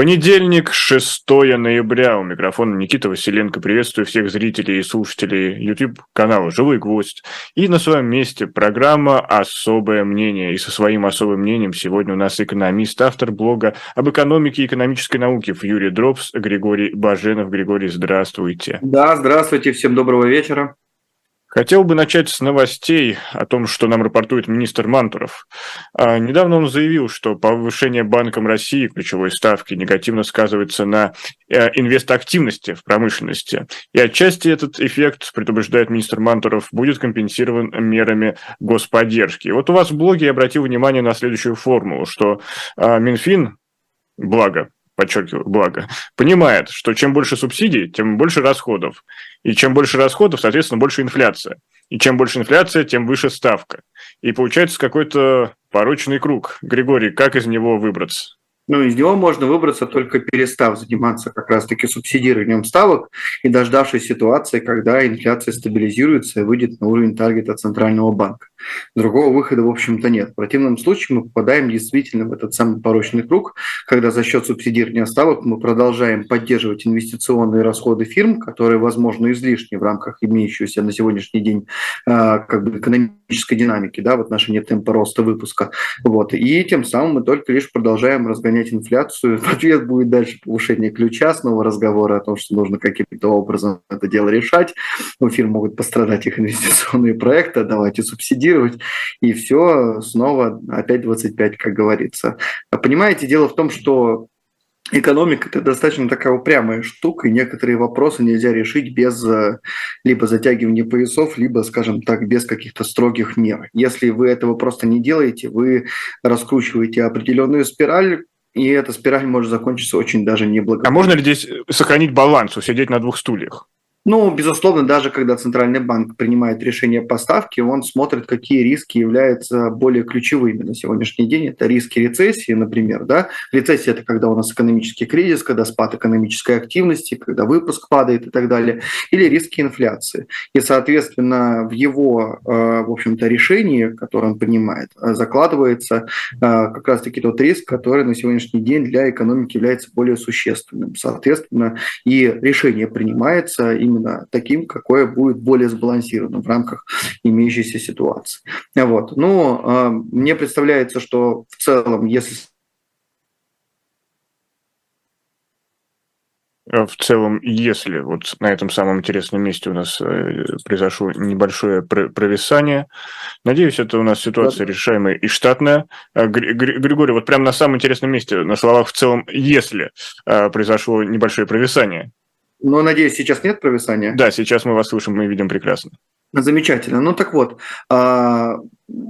Понедельник, 6 ноября. У микрофона Никита Василенко. Приветствую всех зрителей и слушателей YouTube-канала «Живой гвоздь». И на своем месте программа «Особое мнение». И со своим особым мнением сегодня у нас экономист, автор блога об экономике и экономической науке Юрий Дробс, Григорий Баженов. Григорий, здравствуйте. Да, здравствуйте. Всем доброго вечера. Хотел бы начать с новостей о том, что нам рапортует министр Мантуров. А, недавно он заявил, что повышение Банком России ключевой ставки негативно сказывается на э, инвестоактивности в промышленности. И отчасти этот эффект, предупреждает министр Мантуров, будет компенсирован мерами господдержки. Вот у вас в блоге я обратил внимание на следующую формулу, что а, Минфин, благо, подчеркиваю, благо, понимает, что чем больше субсидий, тем больше расходов. И чем больше расходов, соответственно, больше инфляция. И чем больше инфляция, тем выше ставка. И получается какой-то порочный круг. Григорий, как из него выбраться? Ну, из него можно выбраться только перестав заниматься как раз-таки субсидированием ставок и дождавшись ситуации, когда инфляция стабилизируется и выйдет на уровень таргета Центрального банка. Другого выхода, в общем-то, нет. В противном случае мы попадаем действительно в этот самый порочный круг, когда за счет субсидирования ставок мы продолжаем поддерживать инвестиционные расходы фирм, которые, возможно, излишни в рамках имеющегося на сегодняшний день а, как бы экономической динамики да, в отношении темпа роста выпуска. Вот. И тем самым мы только лишь продолжаем разгонять инфляцию. В ответ будет дальше повышение ключа, снова разговоры о том, что нужно каким-то образом это дело решать. У фирм могут пострадать их инвестиционные проекты, давайте субсидировать анализировать, и все снова опять 25, как говорится. Понимаете, дело в том, что Экономика – это достаточно такая упрямая штука, и некоторые вопросы нельзя решить без э, либо затягивания поясов, либо, скажем так, без каких-то строгих мер. Если вы этого просто не делаете, вы раскручиваете определенную спираль, и эта спираль может закончиться очень даже неблагоприятно. А можно ли здесь сохранить баланс, усидеть на двух стульях? Ну, безусловно, даже когда Центральный банк принимает решение по ставке, он смотрит, какие риски являются более ключевыми на сегодняшний день. Это риски рецессии, например. Да? Рецессия – это когда у нас экономический кризис, когда спад экономической активности, когда выпуск падает и так далее. Или риски инфляции. И, соответственно, в его, э, в общем-то, решении, которое он принимает, э, закладывается э, как раз-таки тот риск, который на сегодняшний день для экономики является более существенным. Соответственно, и решение принимается и именно таким, какое будет более сбалансированным в рамках имеющейся ситуации. Вот. Но ну, э, мне представляется, что в целом, если в целом, если вот на этом самом интересном месте у нас э, произошло небольшое провисание, надеюсь, это у нас ситуация да. решаемая и штатная. Э, Григорий, вот прямо на самом интересном месте, на словах в целом, если произошло небольшое провисание, но, надеюсь, сейчас нет провисания? Да, сейчас мы вас слышим, мы видим прекрасно. Замечательно. Ну так вот, а,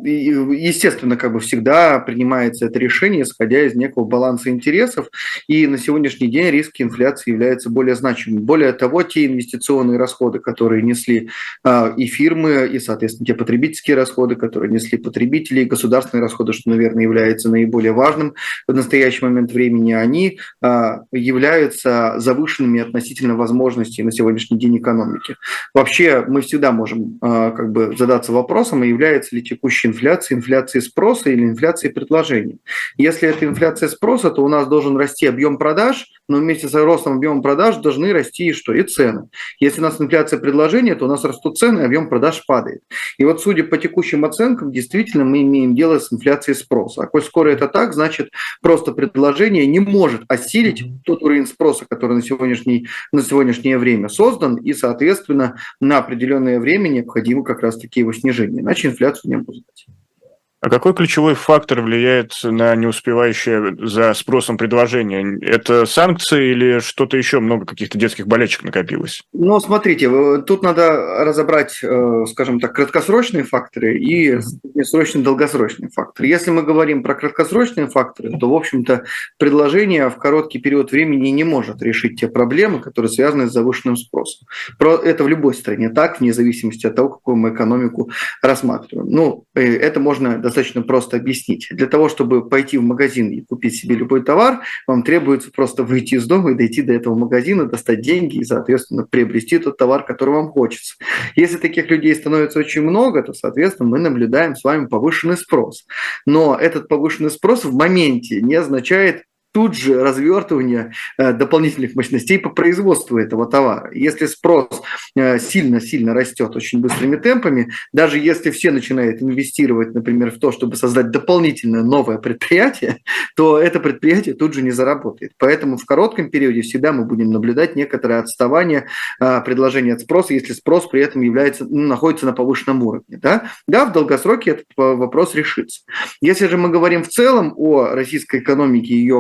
естественно, как бы всегда принимается это решение, исходя из некого баланса интересов, и на сегодняшний день риски инфляции являются более значимыми. Более того, те инвестиционные расходы, которые несли а, и фирмы, и, соответственно, те потребительские расходы, которые несли потребители, и государственные расходы, что, наверное, является наиболее важным в настоящий момент времени, они а, являются завышенными относительно возможностей на сегодняшний день экономики. Вообще, мы всегда можем а, как бы задаться вопросом, является ли текущий текущей инфляции, инфляции спроса или инфляции предложений. Если это инфляция спроса, то у нас должен расти объем продаж, но вместе с ростом объема продаж должны расти и что? И цены. Если у нас инфляция предложения, то у нас растут цены, объем продаж падает. И вот судя по текущим оценкам, действительно мы имеем дело с инфляцией спроса. А коль скоро это так, значит просто предложение не может осилить тот уровень спроса, который на, сегодняшний, на сегодняшнее время создан, и, соответственно, на определенное время необходимо как раз-таки его снижение, иначе инфляцию не будет. А какой ключевой фактор влияет на неуспевающее за спросом предложение? Это санкции или что-то еще, много каких-то детских болячек накопилось? Ну, смотрите, тут надо разобрать, э, скажем так, краткосрочные факторы и среднесрочные, долгосрочные факторы. Если мы говорим про краткосрочные факторы, то, в общем-то, предложение в короткий период времени не может решить те проблемы, которые связаны с завышенным спросом. Это в любой стране так, вне зависимости от того, какую мы экономику рассматриваем. Ну, э, это можно достаточно просто объяснить. Для того, чтобы пойти в магазин и купить себе любой товар, вам требуется просто выйти из дома и дойти до этого магазина, достать деньги и, соответственно, приобрести тот товар, который вам хочется. Если таких людей становится очень много, то, соответственно, мы наблюдаем с вами повышенный спрос. Но этот повышенный спрос в моменте не означает тут же развертывание э, дополнительных мощностей по производству этого товара. Если спрос сильно-сильно растет очень быстрыми темпами, даже если все начинают инвестировать, например, в то, чтобы создать дополнительное новое предприятие, то это предприятие тут же не заработает. Поэтому в коротком периоде всегда мы будем наблюдать некоторое отставание предложения от спроса, если спрос при этом является, ну, находится на повышенном уровне. Да? да, в долгосроке этот вопрос решится. Если же мы говорим в целом о российской экономике и ее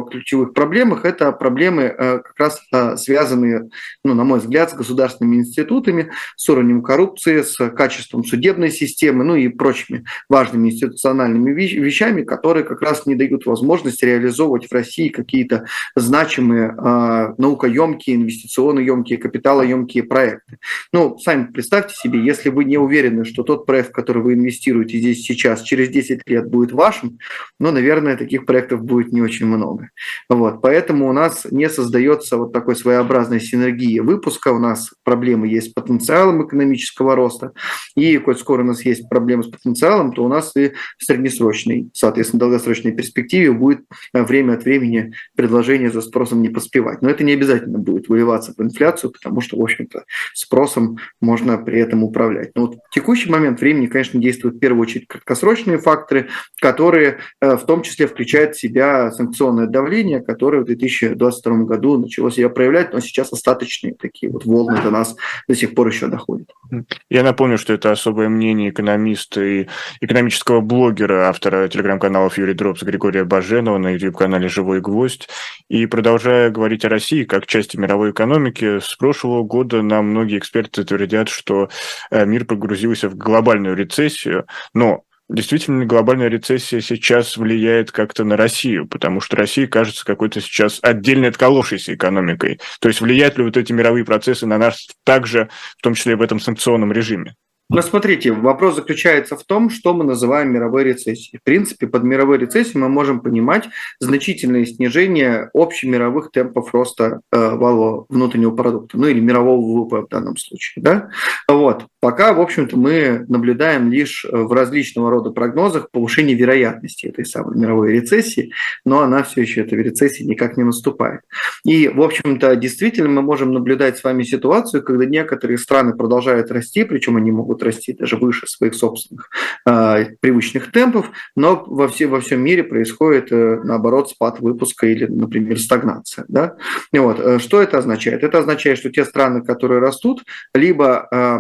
проблемах, это проблемы э, как раз э, связанные, ну, на мой взгляд, с государственными институтами, с уровнем коррупции, с качеством судебной системы, ну и прочими важными институциональными вещами, которые как раз не дают возможности реализовывать в России какие-то значимые э, наукоемкие, инвестиционно-емкие, капиталоемкие проекты. Ну, сами представьте себе, если вы не уверены, что тот проект, который вы инвестируете здесь сейчас, через 10 лет будет вашим, ну, наверное, таких проектов будет не очень много. Вот, поэтому у нас не создается вот такой своеобразной синергии выпуска, у нас проблемы есть с потенциалом экономического роста, и коль скоро у нас есть проблемы с потенциалом, то у нас и в среднесрочной, соответственно, долгосрочной перспективе будет э, время от времени предложение за спросом не поспевать. Но это не обязательно будет выливаться в инфляцию, потому что, в общем-то, спросом можно при этом управлять. Но вот в текущий момент времени, конечно, действуют в первую очередь краткосрочные факторы, которые э, в том числе включают в себя санкционное давление, которое в 2022 году начало себя проявлять, но сейчас остаточные такие вот волны до нас до сих пор еще доходят. Я напомню, что это особое мнение экономиста и экономического блогера, автора телеграм-каналов Юрий Дробс Григория Баженова на YouTube-канале «Живой гвоздь». И продолжая говорить о России как части мировой экономики, с прошлого года нам многие эксперты твердят, что э, мир погрузился в глобальную рецессию, но действительно глобальная рецессия сейчас влияет как-то на Россию, потому что Россия кажется какой-то сейчас отдельно отколовшейся экономикой. То есть влияют ли вот эти мировые процессы на нас также, в том числе в этом санкционном режиме? Но смотрите, вопрос заключается в том, что мы называем мировой рецессией. В принципе, под мировой рецессией мы можем понимать значительное снижение общемировых темпов роста э, валового внутреннего продукта, ну или мирового ВВП в данном случае. Да? Вот. Пока, в общем-то, мы наблюдаем лишь в различного рода прогнозах повышение вероятности этой самой мировой рецессии, но она все еще, эта рецессия, никак не наступает. И, в общем-то, действительно мы можем наблюдать с вами ситуацию, когда некоторые страны продолжают расти, причем они могут расти даже выше своих собственных э, привычных темпов, но во, все, во всем мире происходит, э, наоборот, спад выпуска или, например, стагнация. Да? Вот. Э, что это означает? Это означает, что те страны, которые растут, либо э,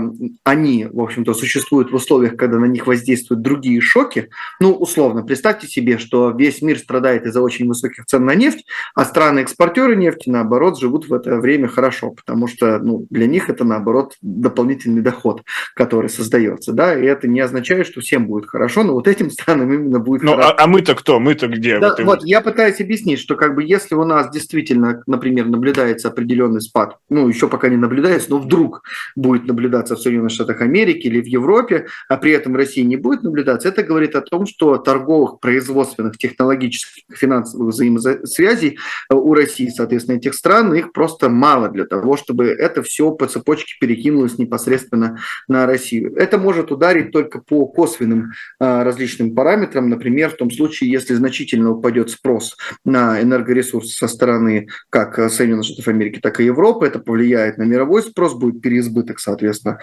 они, в общем-то, существуют в условиях, когда на них воздействуют другие шоки. Ну, условно, представьте себе, что весь мир страдает из-за очень высоких цен на нефть, а страны-экспортеры нефти, наоборот, живут в это время хорошо, потому что ну, для них это, наоборот, дополнительный доход, который создается, да, и это не означает, что всем будет хорошо, но вот этим странам именно будет ну, хорошо. А, а мы-то кто? Мы-то где? Да, вот, вот я пытаюсь объяснить, что как бы если у нас действительно, например, наблюдается определенный спад, ну, еще пока не наблюдается, но вдруг будет наблюдаться в Соединенных Штатах Америки или в Европе, а при этом России не будет наблюдаться, это говорит о том, что торговых, производственных, технологических, финансовых взаимосвязей э, у России, соответственно, этих стран, их просто мало для того, чтобы это все по цепочке перекинулось непосредственно на Россию. Это может ударить только по косвенным а, различным параметрам, например, в том случае, если значительно упадет спрос на энергоресурсы со стороны как Соединенных Штатов Америки, так и Европы, это повлияет на мировой спрос, будет переизбыток, соответственно,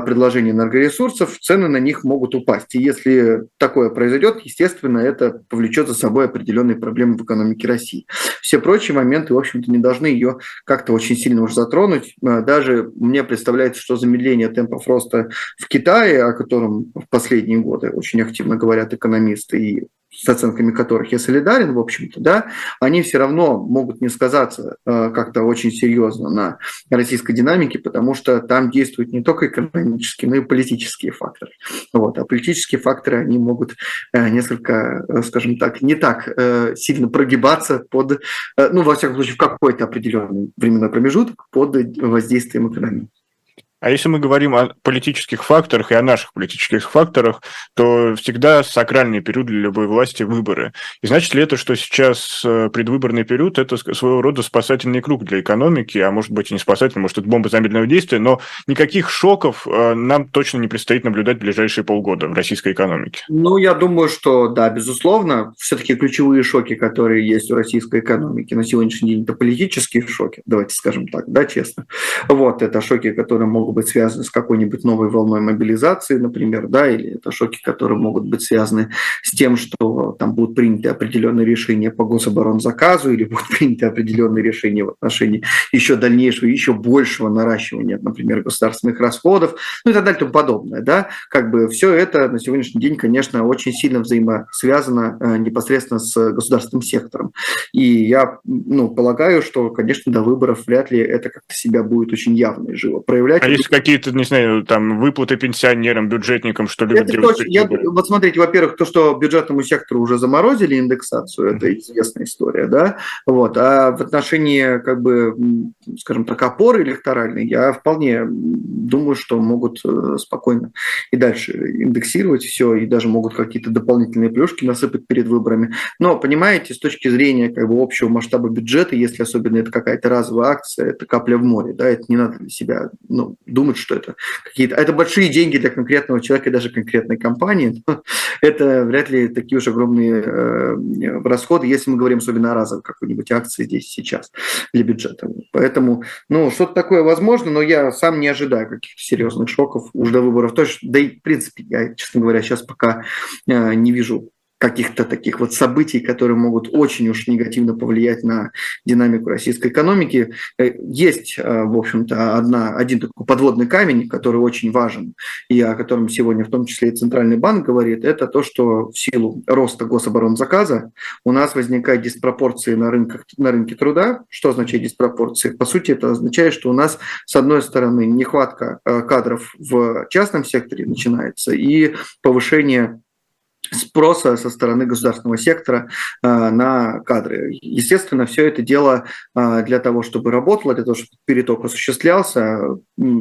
предложения энергоресурсов, цены на них могут упасть. И если такое произойдет, естественно, это повлечет за собой определенные проблемы в экономике России. Все прочие моменты, в общем-то, не должны ее как-то очень сильно уже затронуть. А, даже мне представляется, что замедление темпов роста в Китае, о котором в последние годы очень активно говорят экономисты и с оценками которых я солидарен, в общем-то, да, они все равно могут не сказаться э, как-то очень серьезно на российской динамике, потому что там действуют не только экономические, но и политические факторы. Вот. А политические факторы, они могут э, несколько, э, скажем так, не так сильно прогибаться под, ну, во всяком случае, в какой-то определенный временной промежуток под воздействием экономики. А если мы говорим о политических факторах и о наших политических факторах, то всегда сакральный период для любой власти – выборы. И значит ли это, что сейчас э, предвыборный период – это своего рода спасательный круг для экономики, а может быть и не спасательный, может это бомба замедленного действия, но никаких шоков э, нам точно не предстоит наблюдать в ближайшие полгода в российской экономике? Ну, я думаю, что да, безусловно. Все-таки ключевые шоки, которые есть у российской экономики на сегодняшний день, это политические шоки, давайте скажем так, да, честно. Вот, это шоки, которые могут могут быть связаны с какой-нибудь новой волной мобилизации, например, да, или это шоки, которые могут быть связаны с тем, что там будут приняты определенные решения по гособоронзаказу или будут приняты определенные решения в отношении еще дальнейшего, еще большего наращивания, например, государственных расходов, ну и так далее и тому подобное, да, как бы все это на сегодняшний день, конечно, очень сильно взаимосвязано э, непосредственно с государственным сектором. И я, ну, полагаю, что, конечно, до выборов вряд ли это как-то себя будет очень явно и живо проявлять. А есть какие-то, не знаю, там выплаты пенсионерам, бюджетникам, что. Я, вот смотрите, во-первых, то, что бюджетному сектору уже заморозили индексацию, это известная история, да, вот, а в отношении, как бы, скажем так, опоры электоральной, я вполне думаю, что могут э, спокойно и дальше индексировать все, и даже могут какие-то дополнительные плюшки насыпать перед выборами. Но, понимаете, с точки зрения как бы общего масштаба бюджета, если особенно это какая-то разовая акция, это капля в море, да, это не надо для себя, ну, думать, что это какие-то... Это большие деньги для конкретного человека и даже конкретной компании. Но это вряд ли такие уж огромные э, расходы, если мы говорим особенно о разовой какой-нибудь акции здесь сейчас для бюджета. Поэтому, ну, что-то такое возможно, но я сам не ожидаю каких-то серьезных шоков уже до выборов. Точно, да и, в принципе, я, честно говоря, сейчас пока э, не вижу каких-то таких вот событий, которые могут очень уж негативно повлиять на динамику российской экономики. Э, есть, э, в общем-то, одна, один такой подводный камень, который очень важен, и о котором сегодня в том числе и Центральный банк говорит, это то, что в силу роста гособоронзаказа у нас возникают диспропорции на, рынках, на рынке труда. Что означает диспропорции? По сути, это означает, что у нас, с одной стороны, нехватка э, кадров в частном секторе начинается и повышение спроса со стороны государственного сектора э, на кадры. Естественно, все это дело э, для того, чтобы работало, для того, чтобы переток осуществлялся,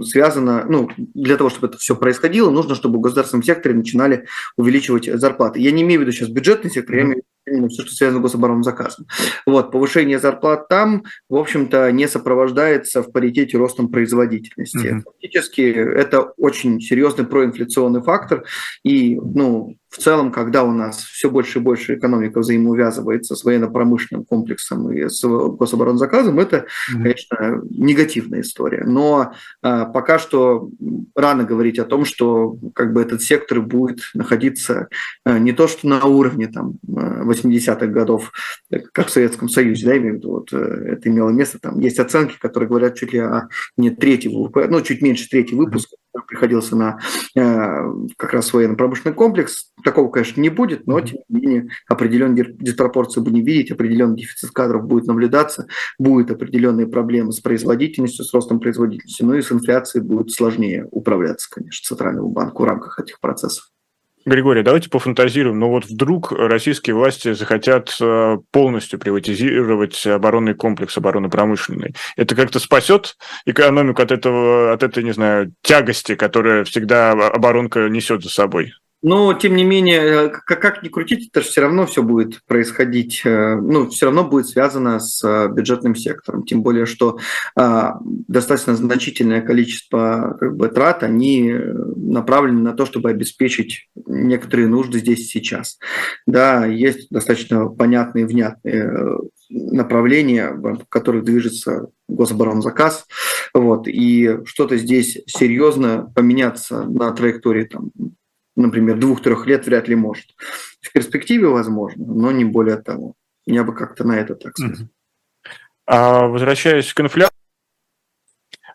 связано, ну, для того, чтобы это все происходило, нужно, чтобы в государственном секторе начинали увеличивать зарплаты. Я не имею в виду сейчас бюджетный сектор, я имею все, что связано с гособоронным заказом. Вот, повышение зарплат там, в общем-то, не сопровождается в паритете ростом производительности. Mm-hmm. Фактически это очень серьезный проинфляционный фактор, и, ну, в целом, когда у нас все больше и больше экономика взаимоувязывается с военно-промышленным комплексом и с гособоронзаказом, это, конечно, негативная история. Но а, пока что рано говорить о том, что как бы этот сектор будет находиться а, не то что на уровне там 80-х годов, как в Советском Союзе, да, имею в виду, вот, э, это имело место, там есть оценки, которые говорят чуть ли о не третьего, ну, чуть меньше третий выпуск приходился на э, как раз военно-промышленный комплекс. Такого, конечно, не будет, но, тем не менее, определенные диспропорции будем видеть, определенный дефицит кадров будет наблюдаться, будут определенные проблемы с производительностью, с ростом производительности, ну и с инфляцией будет сложнее управляться, конечно, Центральному банку в рамках этих процессов. Григорий, давайте пофантазируем. Но вот вдруг российские власти захотят э, полностью приватизировать оборонный комплекс оборонно-промышленный. Это как-то спасет экономику от этого, от этой, не знаю, тягости, которая всегда оборонка несет за собой? Но, тем не менее, э, как, как ни крутить, это же все равно все будет происходить, э, ну, все равно будет связано с э, бюджетным сектором. Тем более, что а, достаточно значительное количество как бы, трат, они направлены на то, чтобы обеспечить некоторые нужды здесь сейчас. Да, есть достаточно понятные, внятные направления, в которых движется гособоронзаказ, вот, и что-то здесь серьезно поменяться на траектории там, например, двух-трех лет вряд ли может. В перспективе возможно, но не более того. Я бы как-то на это так сказал. А возвращаясь к инфляции,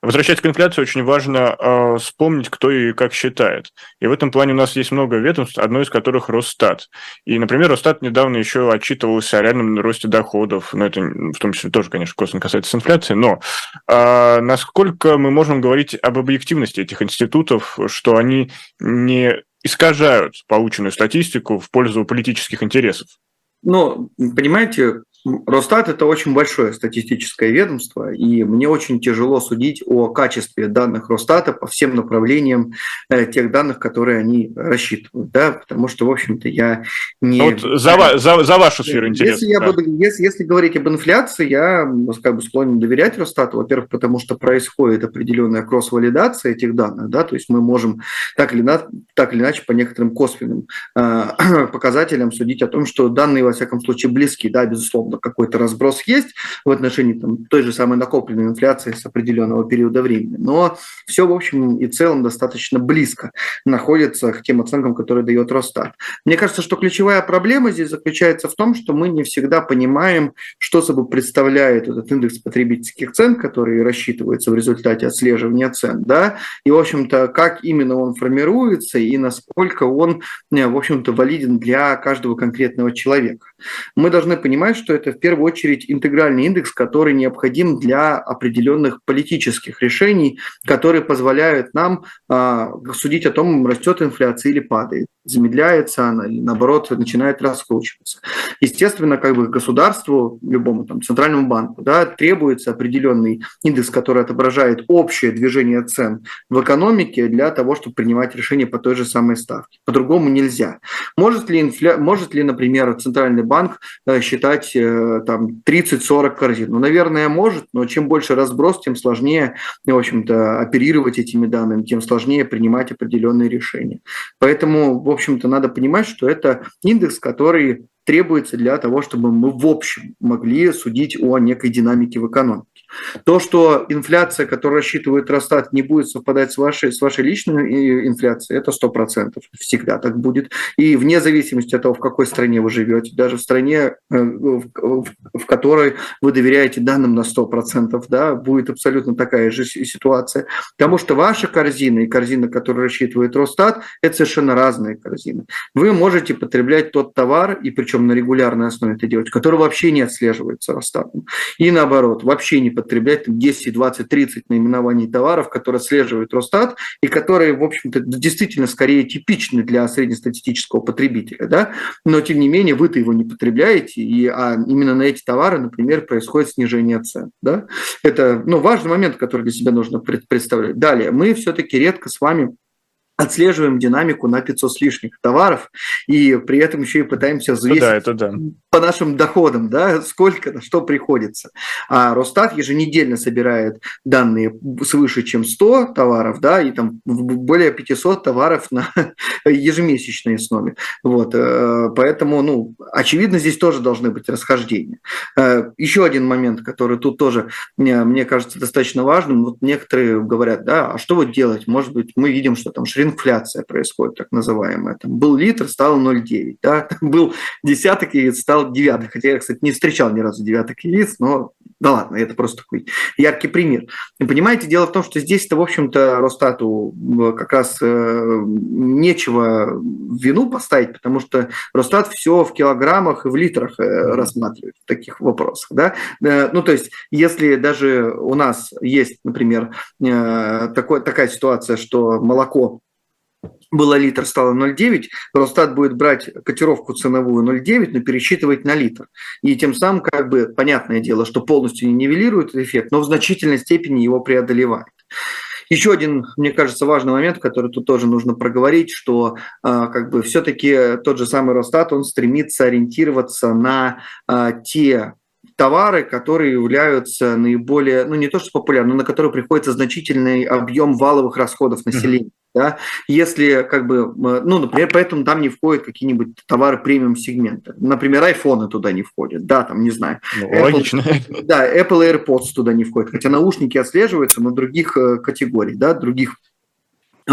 Возвращаясь к инфляции, очень важно э, вспомнить, кто и как считает. И в этом плане у нас есть много ведомств, одно из которых Росстат. И, например, Росстат недавно еще отчитывался о реальном росте доходов. Ну, это в том числе тоже, конечно, косвенно касается инфляции. Но э, насколько мы можем говорить об объективности этих институтов, что они не искажают полученную статистику в пользу политических интересов? Ну, понимаете, Росстат – это очень большое статистическое ведомство, и мне очень тяжело судить о качестве данных Росстата по всем направлениям э, тех данных, которые они рассчитывают, да, потому что, в общем-то, я не… Ну вот за, за, за вашу сферу интереса. Если, я буду, если, если говорить об инфляции, я как бы склонен доверять Росстату, во-первых, потому что происходит определенная кросс-валидация этих данных, да, то есть мы можем так или, на, так или иначе по некоторым косвенным э, показателям судить о том, что данные, во всяком случае, близки, да, безусловно, какой-то разброс есть в отношении там, той же самой накопленной инфляции с определенного периода времени. Но все, в общем и целом, достаточно близко находится к тем оценкам, которые дает Росстат. Мне кажется, что ключевая проблема здесь заключается в том, что мы не всегда понимаем, что собой представляет этот индекс потребительских цен, который рассчитывается в результате отслеживания цен, да, и, в общем-то, как именно он формируется и насколько он, в общем-то, валиден для каждого конкретного человека. Мы должны понимать, что это в первую очередь интегральный индекс, который необходим для определенных политических решений, которые позволяют нам э, судить о том, растет инфляция или падает, замедляется она или наоборот начинает раскручиваться. Естественно, как бы государству, любому там, центральному банку, да, требуется определенный индекс, который отображает общее движение цен в экономике для того, чтобы принимать решения по той же самой ставке. По-другому нельзя. Может ли, инфля... Может ли например, центральный банк э, считать Э, там 30-40 корзин. Ну, наверное, может, но чем больше разброс, тем сложнее, в общем-то, оперировать этими данными, тем сложнее принимать определенные решения. Поэтому, в общем-то, надо понимать, что это индекс, который требуется для того, чтобы мы в общем могли судить о некой динамике в экономике. То, что инфляция, которую рассчитывает Росстат, не будет совпадать с вашей, с вашей личной инфляцией, это 100%. Всегда так будет. И вне зависимости от того, в какой стране вы живете, даже в стране, э, в которой вы доверяете данным на 100%, да, будет абсолютно такая же ситуация. Потому что ваша корзина и корзина, которую рассчитывает Росстат, это совершенно разные корзины. Вы можете потреблять тот товар, и причем на регулярной основе это делать, который вообще не отслеживается Росстатом. И наоборот, вообще не потреблять 10, 20, 30 наименований товаров, которые отслеживает Росстат и которые, в общем-то, действительно скорее типичны для среднестатистического потребителя. Да? Но, тем не менее, вы-то его не потребляете, и, а именно на эти товары, например, происходит снижение цен. Да? Это ну, важный момент, который для себя нужно представлять. Далее, мы все-таки редко с вами отслеживаем динамику на 500 с лишних товаров и при этом еще и пытаемся взвесить да, это да. По нашим доходам, да, сколько на что приходится. А Росстат еженедельно собирает данные свыше, чем 100 товаров, да, и там более 500 товаров на ежемесячной основе. Вот, э, поэтому, ну, очевидно, здесь тоже должны быть расхождения. Э, еще один момент, который тут тоже, мне кажется, достаточно важным. Вот некоторые говорят, да, а что вот делать? Может быть, мы видим, что там шринфляция происходит, так называемая. Там был литр, стало 0,9. Да? Был десяток яиц, стал девяток. Хотя я, кстати, не встречал ни разу девяток яиц, но да ладно, это просто такой яркий пример. И понимаете, дело в том, что здесь-то, в общем-то, Росстату как раз э, нечего вину поставить, потому что Росстат все в килограммах и в литрах э, рассматривает в таких вопросах. Да? Э, ну, то есть, если даже у нас есть, например, такой, такая ситуация, что молоко было литр, стало 0,9, Росстат будет брать котировку ценовую 0,9, но пересчитывать на литр. И тем самым, как бы, понятное дело, что полностью не нивелирует этот эффект, но в значительной степени его преодолевает. Еще один, мне кажется, важный момент, который тут тоже нужно проговорить, что э, как бы все-таки тот же самый Росстат, он стремится ориентироваться на э, те товары, которые являются наиболее, ну не то что популярны, но на которые приходится значительный объем валовых расходов населения. Да? Если, как бы, ну, например, поэтому там не входят какие-нибудь товары премиум сегмента. Например, айфоны туда не входят, да, там, не знаю. Ну, Apple, логично. Да, Apple AirPods туда не входят, хотя наушники отслеживаются на других э, категорий, да, других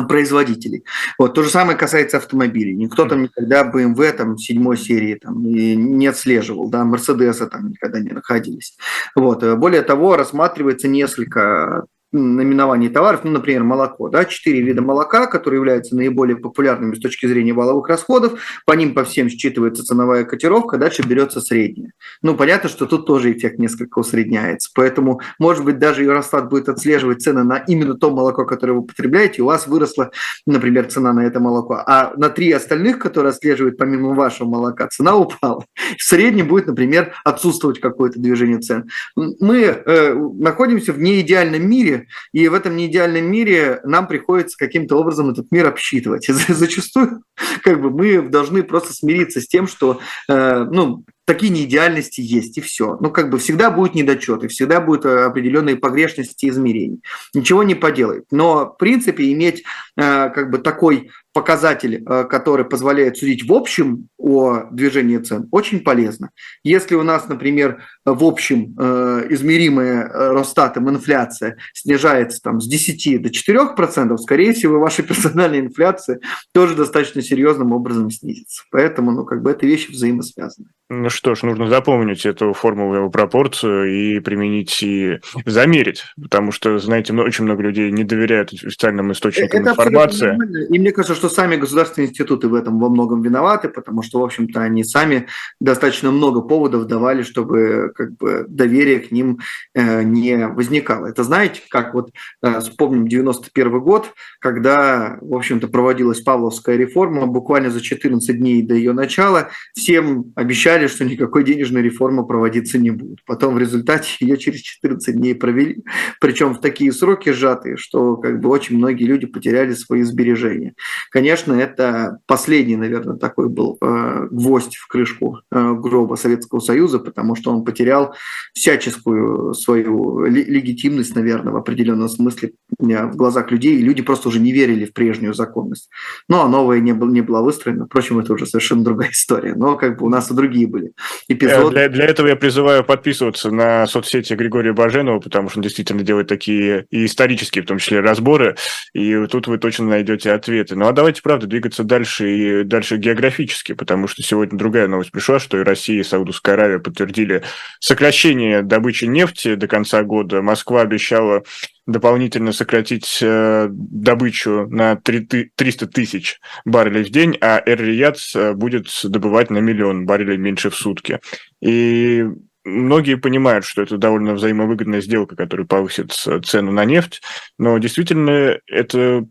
производителей. Вот. То же самое касается автомобилей. Никто там никогда BMW там, седьмой серии там, не отслеживал, да, Мерседеса там никогда не находились. Вот. Более того, рассматривается несколько наименований товаров, ну, например, молоко, да, четыре вида молока, которые являются наиболее популярными с точки зрения валовых расходов, по ним по всем считывается ценовая котировка, дальше берется средняя. Ну, понятно, что тут тоже эффект несколько усредняется, поэтому, может быть, даже Евростат будет отслеживать цены на именно то молоко, которое вы потребляете, у вас выросла, например, цена на это молоко, а на три остальных, которые отслеживают помимо вашего молока, цена упала. В среднем будет, например, отсутствовать какое-то движение цен. Мы э, находимся в неидеальном мире, и в этом неидеальном мире нам приходится каким-то образом этот мир обсчитывать. Зачастую как бы мы должны просто смириться с тем, что э, ну, такие неидеальности есть, и все. Ну, как бы всегда будет недочет, и всегда будут определенные погрешности измерений. Ничего не поделает. Но, в принципе, иметь э, как бы такой показатель, э, который позволяет судить в общем о движении цен, очень полезно. Если у нас, например, в общем э, измеримая э, Росстатом инфляция снижается там, с 10 до 4 процентов, скорее всего, ваша персональная инфляция тоже достаточно серьезным образом снизится. Поэтому, ну, как бы это вещи взаимосвязаны. Что ж, нужно запомнить эту формулу пропорцию и применить и замерить, потому что, знаете, очень много людей не доверяют официальным источникам это информации. И мне кажется, что сами государственные институты в этом во многом виноваты, потому что, в общем-то, они сами достаточно много поводов давали, чтобы как бы доверие к ним э, не возникало. Это знаете, как вот э, вспомним 91 год, когда, в общем-то, проводилась Павловская реформа, буквально за 14 дней до ее начала всем обещали, что никакой денежной реформы проводиться не будет. Потом в результате ее через 14 дней провели, причем в такие сроки сжатые, что как бы очень многие люди потеряли свои сбережения. Конечно, это последний, наверное, такой был э, гвоздь в крышку э, гроба Советского Союза, потому что он потерял всяческую свою легитимность, наверное, в определенном смысле э, в глазах людей, и люди просто уже не верили в прежнюю законность. Ну, а новая не, был, не была выстроена. Впрочем, это уже совершенно другая история. Но как бы у нас и другие были эпизоды. Для, для этого я призываю подписываться на соцсети Григория Баженова, потому что он действительно делает такие и исторические, в том числе, разборы, и тут вы точно найдете ответы. Ну, а давайте, правда, двигаться дальше и дальше географически, потому что сегодня другая новость пришла, что и Россия, и Саудовская Аравия подтвердили сокращение добычи нефти до конца года. Москва обещала дополнительно сократить э, добычу на 3, 300 тысяч баррелей в день, а Эр-Рияд э, будет добывать на миллион баррелей меньше в сутки. И многие понимают, что это довольно взаимовыгодная сделка, которая повысит цену на нефть, но действительно это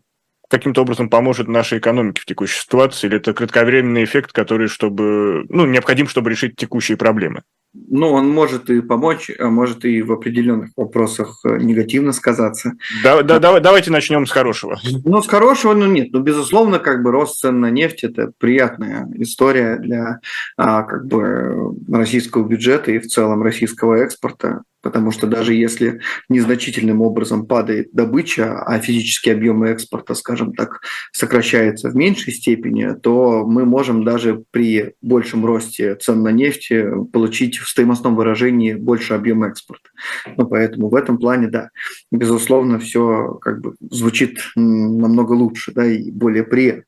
каким-то образом поможет нашей экономике в текущей ситуации, или это кратковременный эффект, который чтобы, ну, необходим, чтобы решить текущие проблемы? Ну, он может и помочь, а может и в определенных вопросах э, негативно сказаться. Да, да, давай, давайте начнем с хорошего. Ну, с хорошего, ну нет, ну, безусловно, как бы рост цен на нефть – это приятная история для а, как бы российского бюджета и в целом российского экспорта потому что даже если незначительным образом падает добыча, а физические объемы экспорта, скажем так, сокращаются в меньшей степени, то мы можем даже при большем росте цен на нефть получить в стоимостном выражении больше объема экспорта. Ну, поэтому в этом плане, да, безусловно, все как бы звучит намного лучше, да, и более приятно.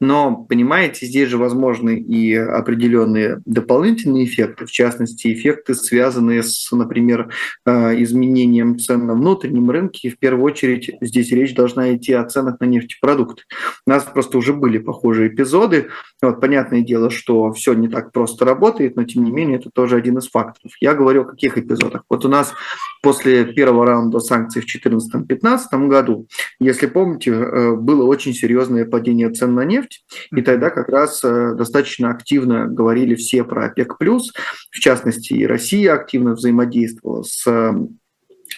Но, понимаете, здесь же возможны и определенные дополнительные эффекты, в частности, эффекты, связанные с, например, э, изменением цен на внутреннем рынке. И в первую очередь здесь речь должна идти о ценах на нефтепродукты. У нас просто уже были похожие эпизоды. Вот, понятное дело, что все не так просто работает, но тем не менее это тоже один из факторов. Я говорю о каких эпизодах. Вот у нас после первого раунда санкций в 2014-2015 году, если помните, э, было очень серьезное падение цен на нефть, и тогда как раз э, достаточно активно говорили все про ОПЕК+, в частности, и Россия активно взаимодействовала с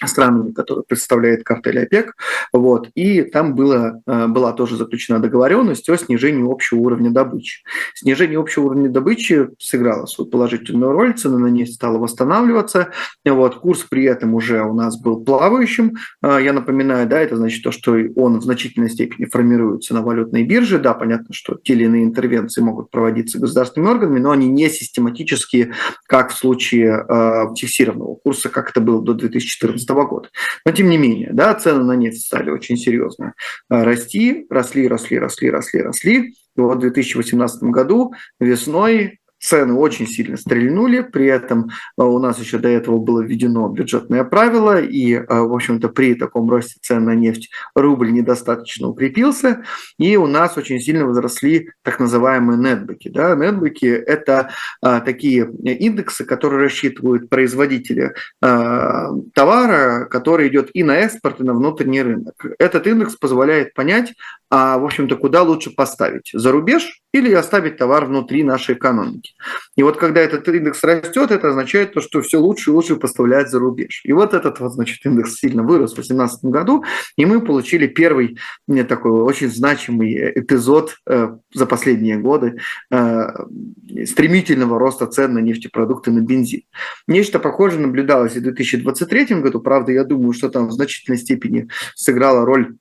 странами, которые представляет картель ОПЕК. Вот. И там было, э, была тоже заключена договоренность о снижении общего уровня добычи. Снижение общего уровня добычи сыграло свою положительную роль, цена на нефть стала восстанавливаться. Вот. Курс при этом уже у нас был плавающим. Э, я напоминаю, да, это значит то, что он в значительной степени формируется на валютной бирже. Да, понятно, что те или иные интервенции могут проводиться государственными органами, но они не систематические, как в случае э, фиксированного курса, как это было до 2014 2014 года. Но тем не менее, да, цены на нефть стали очень серьезно а, расти, росли, росли, росли, росли, росли. И вот в 2018 году весной цены очень сильно стрельнули, при этом э, у нас еще до этого было введено бюджетное правило, и, э, в общем-то, при таком росте цен на нефть рубль недостаточно укрепился, и у нас очень сильно возросли так называемые нетбеки. Да? Нетбеки – это а, такие индексы, которые рассчитывают производители товара, который идет и на экспорт, и на внутренний рынок. Этот индекс позволяет понять, а, в общем-то, куда лучше поставить – за рубеж или оставить товар внутри нашей экономики. И вот когда этот индекс растет, это означает то, что все лучше и лучше поставлять за рубеж. И вот этот вот, значит, индекс сильно вырос в 2018 году, и мы получили первый такой очень значимый эпизод э, за последние годы э, стремительного роста цен на нефтепродукты, на бензин. Нечто похожее наблюдалось и в 2023 году, правда, я думаю, что там в значительной степени сыграла роль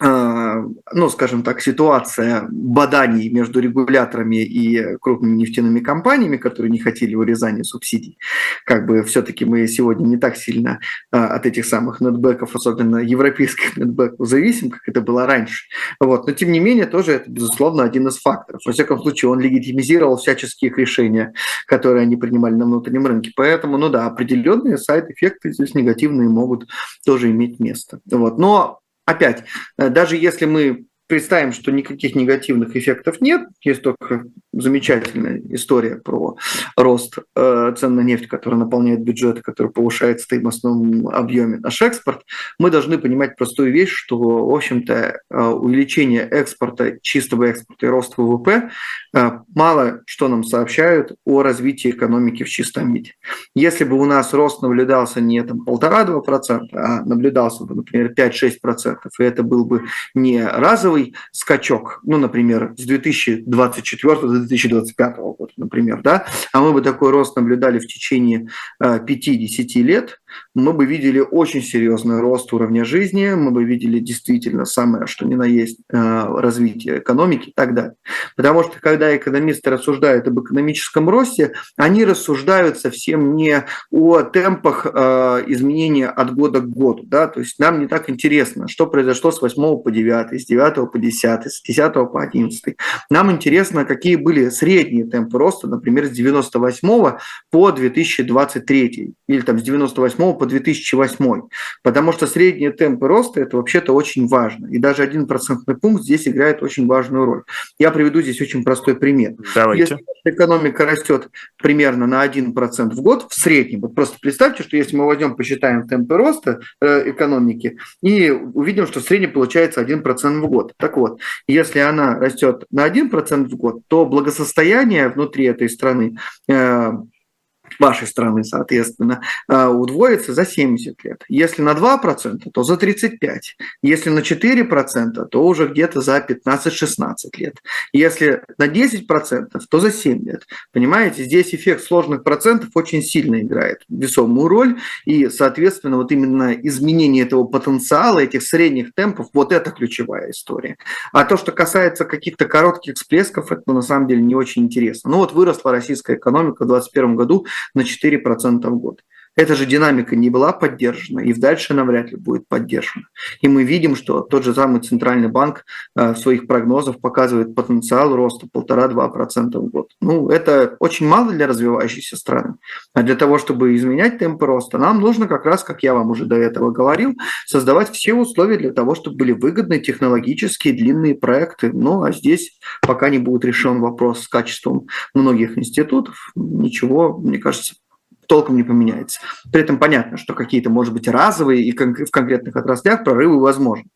ну, скажем так, ситуация боданий между регуляторами и крупными нефтяными компаниями, которые не хотели урезания субсидий. Как бы все-таки мы сегодня не так сильно а, от этих самых нетбеков, особенно европейских нетбеков, зависим, как это было раньше. Вот. Но, тем не менее, тоже это, безусловно, один из факторов. Во всяком случае, он легитимизировал всяческие их решения, которые они принимали на внутреннем рынке. Поэтому, ну да, определенные сайд-эффекты здесь негативные могут тоже иметь место. Вот. Но опять, э, даже если мы представим, что никаких негативных эффектов нет, есть только замечательная история про рост э, цен на нефть, который наполняет бюджет, который повышает в стоимостном объеме наш экспорт, мы должны понимать простую вещь, что, в общем-то, э, увеличение экспорта, чистого экспорта и рост ВВП э, мало что нам сообщают о развитии экономики в чистом виде. Если бы у нас рост наблюдался не там полтора-два процента, а наблюдался бы, например, 5-6 процентов, и это был бы не разовый разовый скачок, ну, например, с 2024 до 2025 года, например, да, а мы бы такой рост наблюдали в течение 5-10 э, лет, мы бы видели очень серьезный рост уровня жизни, мы бы видели действительно самое, что ни на есть, э, развитие экономики и так далее. Потому что когда экономисты рассуждают об экономическом росте, они рассуждают совсем не о темпах э, изменения от года к году. Да? То есть нам не так интересно, что произошло с 8 по 9, с 9 по 10, с 10 по 11. Нам интересно, какие были средние темпы роста, например, с 98 по 2023 или там с 98 по 2008, потому что средние темпы роста – это вообще-то очень важно. И даже один процентный пункт здесь играет очень важную роль. Я приведу здесь очень простой пример. Давайте. Если экономика растет примерно на 1% в год в среднем, вот просто представьте, что если мы возьмем, посчитаем темпы роста э, экономики и увидим, что в среднем получается 1% в год. Так вот, если она растет на 1% в год, то благосостояние внутри этой страны э, вашей страны, соответственно, а, удвоится за 70 лет. Если на 2%, то за 35. Если на 4%, то уже где-то за 15-16 лет. Если на 10%, то за 7 лет. Понимаете, здесь эффект сложных процентов очень сильно играет весомую роль, и, соответственно, вот именно изменение этого потенциала, этих средних темпов, вот это ключевая история. А то, что касается каких-то коротких всплесков, это на самом деле не очень интересно. Ну вот выросла российская экономика в 2021 году на 4% в год. Эта же динамика не была поддержана, и дальше она вряд ли будет поддержана. И мы видим, что тот же самый Центральный банк э, в своих прогнозах показывает потенциал роста 1,5-2% в год. Ну, это очень мало для развивающейся страны. А для того, чтобы изменять темпы роста, нам нужно как раз, как я вам уже до этого говорил, создавать все условия для того, чтобы были выгодны технологические длинные проекты. Ну, а здесь пока не будет решен вопрос с качеством многих институтов, ничего, мне кажется, толком не поменяется. При этом понятно, что какие-то, может быть, разовые и в конкретных отраслях прорывы возможны.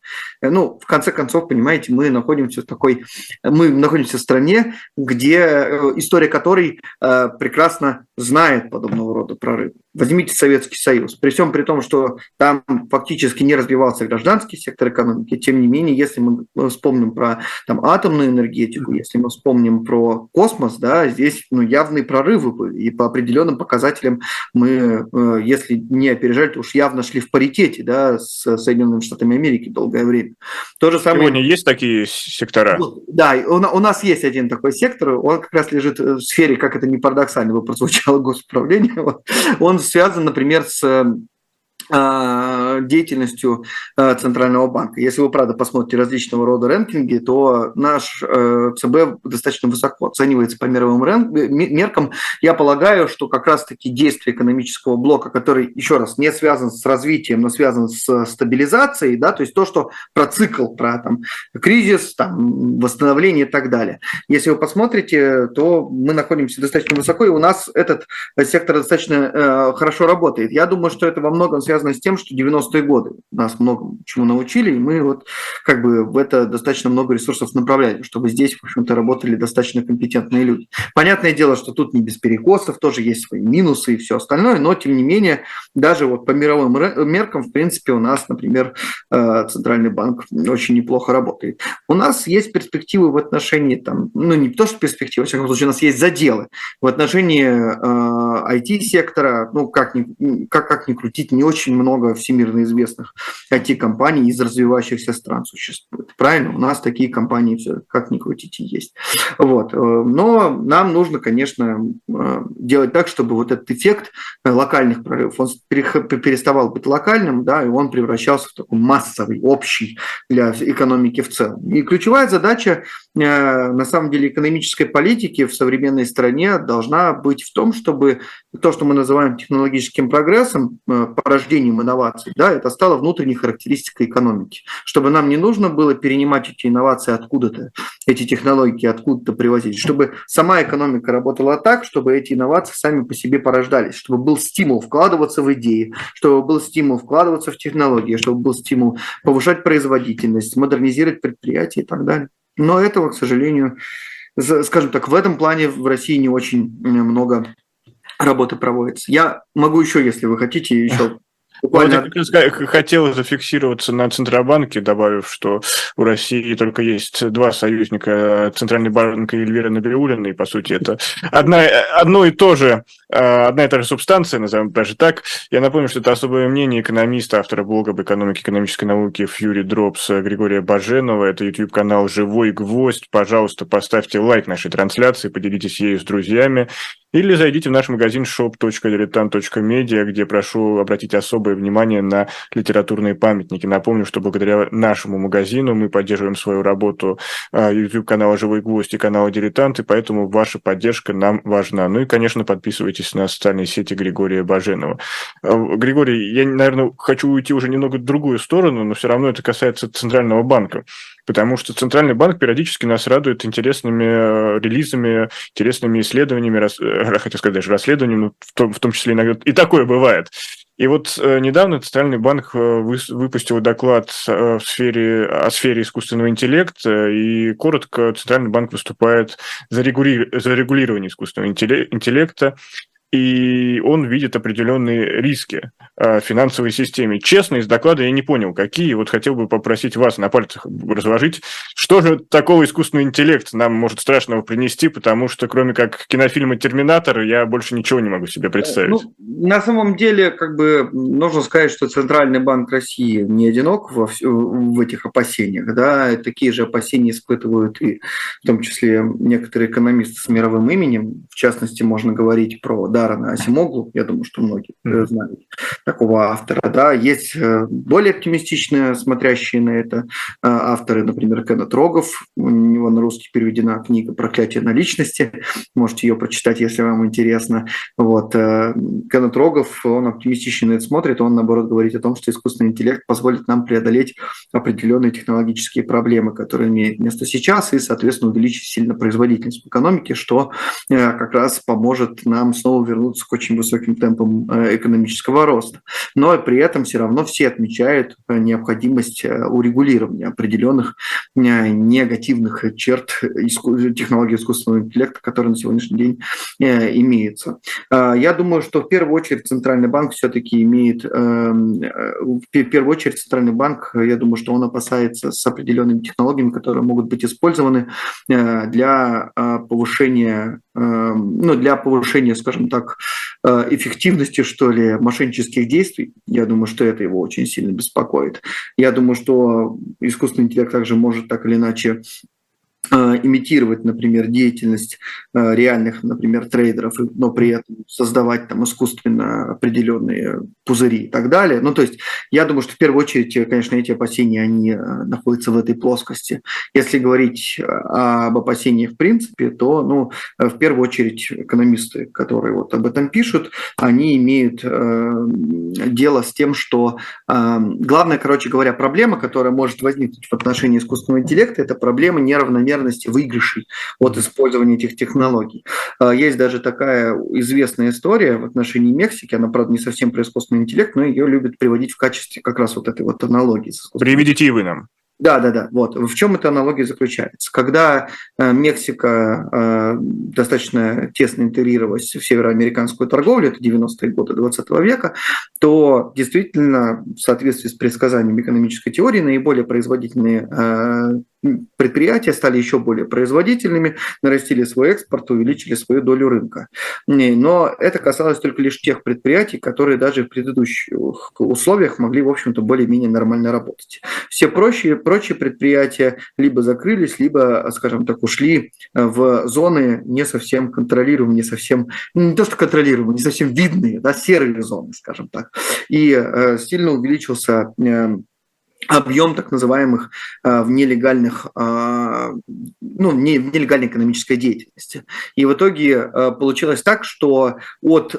Э, ну, в конце концов, понимаете, мы находимся в такой, мы находимся в стране, где э, история которой э, прекрасно знает подобного рода прорывы. Возьмите Советский Союз. При всем при том, что там фактически не развивался гражданский сектор экономики, тем не менее, если мы вспомним про там, атомную энергетику, если мы вспомним про космос, да, здесь ну, явные прорывы были. И по определенным показателям мы, э, если не опережали, то уж явно шли в паритете да, с Соединенными Штатами Америки долгое время. То же самое... Сегодня есть такие сектора? Да, у, у нас есть один такой сектор, он как раз лежит в сфере, как это не парадоксально бы прозвучало, госуправления. Он связан, например, с деятельностью Центрального банка. Если вы, правда, посмотрите различного рода рэнкинги, то наш ЦБ достаточно высоко оценивается по мировым меркам. Я полагаю, что как раз-таки действие экономического блока, который, еще раз, не связан с развитием, но связан с стабилизацией, да, то есть то, что про цикл, про там, кризис, там, восстановление и так далее. Если вы посмотрите, то мы находимся достаточно высоко, и у нас этот сектор достаточно э, хорошо работает. Я думаю, что это во многом связано с тем, что 90-е годы нас много чему научили, и мы вот как бы в это достаточно много ресурсов направляли, чтобы здесь, в общем-то, работали достаточно компетентные люди. Понятное дело, что тут не без перекосов, тоже есть свои минусы и все остальное, но тем не менее, даже вот по мировым меркам, в принципе, у нас, например, э, Центральный банк очень неплохо работает. У нас есть перспективы в отношении, там, ну не то, что перспективы, во всяком случае, у нас есть заделы в отношении э, IT-сектора, ну как ни, как, как ни крутить, не очень много всемирно известных IT-компаний из развивающихся стран существует. Правильно? У нас такие компании все, как ни крутить, и есть. Вот. Э, но нам нужно, конечно, э, делать так, чтобы вот этот эффект локальных прорывов, он переставал быть локальным, да, и он превращался в такой массовый, общий для экономики в целом. И ключевая задача, э, на самом деле, экономической политики в современной стране должна быть в том, чтобы то, что мы называем технологическим прогрессом, э, порождением инноваций, да, это стало внутренней характеристикой экономики. Чтобы нам не нужно было перенимать эти инновации откуда-то, эти технологии откуда-то привозить, чтобы сама экономика работала так, чтобы эти инновации сами по себе порождались, чтобы был стимул вкладываться в идеи, чтобы был стимул вкладываться в технологии, чтобы был стимул повышать производительность, модернизировать предприятия и так далее. Но этого, к сожалению, скажем так, в этом плане в России не очень много работы проводится. Я могу еще, если вы хотите, еще Буквально... Как раз хотел зафиксироваться на Центробанке, добавив, что у России только есть два союзника, Центральный банк и Эльвира Набиулина, и, по сути, это одна, одно и то же, а, одна и та же субстанция, назовем даже так. Я напомню, что это особое мнение экономиста, автора блога об экономике экономической науки Фьюри Дропс Григория Баженова. Это YouTube-канал «Живой гвоздь». Пожалуйста, поставьте лайк нашей трансляции, поделитесь ею с друзьями. Или зайдите в наш магазин shop.diletant.media, где прошу обратить особое внимание на литературные памятники. Напомню, что благодаря нашему магазину мы поддерживаем свою работу а, YouTube-канала «Живой гвоздь» и канала «Дилетант», поэтому ваша поддержка нам важна. Ну и, конечно, подписывайтесь на социальные сети Григория Баженова. А, Григорий, я, наверное, хочу уйти уже немного в другую сторону, но все равно это касается Центрального банка потому что Центральный банк периодически нас радует интересными э, релизами, интересными исследованиями, э, хотел сказать даже расследованиями, в том, в том числе иногда и такое бывает. И вот э, недавно Центральный банк выпустил доклад в сфере, о сфере искусственного интеллекта, и коротко Центральный банк выступает за регулирование искусственного интеллекта и он видит определенные риски э, финансовой системе. Честно, из доклада я не понял, какие. Вот хотел бы попросить вас на пальцах разложить, что же такого искусственный интеллект нам может страшного принести, потому что кроме как кинофильма «Терминатор» я больше ничего не могу себе представить. Ну, на самом деле, как бы нужно сказать, что Центральный банк России не одинок во, в этих опасениях. Да? Такие же опасения испытывают и в том числе некоторые экономисты с мировым именем. В частности, можно говорить про Дарана Асимоглу, я думаю, что многие mm-hmm. знают такого автора. Да, есть э, более оптимистичные, смотрящие на это э, авторы, например, Кеннет Рогов, у него на русский переведена книга «Проклятие на личности», можете ее прочитать, если вам интересно. Вот. Кеннет Рогов, он оптимистично на это смотрит, он, наоборот, говорит о том, что искусственный интеллект позволит нам преодолеть определенные технологические проблемы, которые имеют место сейчас, и, соответственно, увеличить сильно производительность в экономике, что как раз поможет нам снова вернуться к очень высоким темпам э, экономического роста. Но при этом все равно все отмечают э, необходимость э, урегулирования определенных негативных черт технологии искусственного интеллекта, которые на сегодняшний день имеются. Я думаю, что в первую очередь Центральный банк все-таки имеет, в первую очередь Центральный банк, я думаю, что он опасается с определенными технологиями, которые могут быть использованы для повышения, ну, для повышения, скажем так, э, эффективности, что ли, мошеннических действий. Я думаю, что это его очень сильно беспокоит. Я думаю, что искусственный интеллект также может так или иначе имитировать, например, деятельность э, реальных, например, трейдеров, но при этом создавать там искусственно определенные пузыри и так далее. Ну, то есть я думаю, что в первую очередь, конечно, эти опасения, они э, находятся в этой плоскости. Если говорить об опасениях в принципе, то, ну, в первую очередь экономисты, которые вот об этом пишут, они имеют э, дело с тем, что э, главная, короче говоря, проблема, которая может возникнуть в отношении искусственного интеллекта, это проблема неравномерности неравномерности выигрышей от использования этих технологий. А, есть даже такая известная история в отношении Мексики, она, правда, не совсем про искусственный интеллект, но ее любят приводить в качестве как раз вот этой вот аналогии. Приведите вы нам. Да, да, да. Вот в чем эта аналогия заключается? Когда э, Мексика э, достаточно тесно интегрировалась в североамериканскую торговлю, это 90-е годы 20 века, то действительно в соответствии с предсказаниями экономической теории наиболее производительные э, предприятия стали еще более производительными, нарастили свой экспорт, увеличили свою долю рынка. Но это касалось только лишь тех предприятий, которые даже в предыдущих условиях могли, в общем-то, более-менее нормально работать. Все прочие, прочие предприятия либо закрылись, либо, скажем так, ушли в зоны не совсем контролируемые, не совсем, не то что контролируемые, не совсем видные, да, серые зоны, скажем так. И э, сильно увеличился э, объем так называемых э, нелегальных, э, ну, не, нелегальной экономической деятельности. И в итоге э, получилось так, что от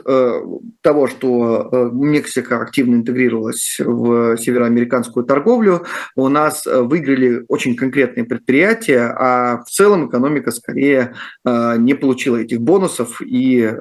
того, что Мексика активно интегрировалась в североамериканскую торговлю, у нас выиграли очень конкретные предприятия, а в целом экономика скорее не получила этих бонусов, и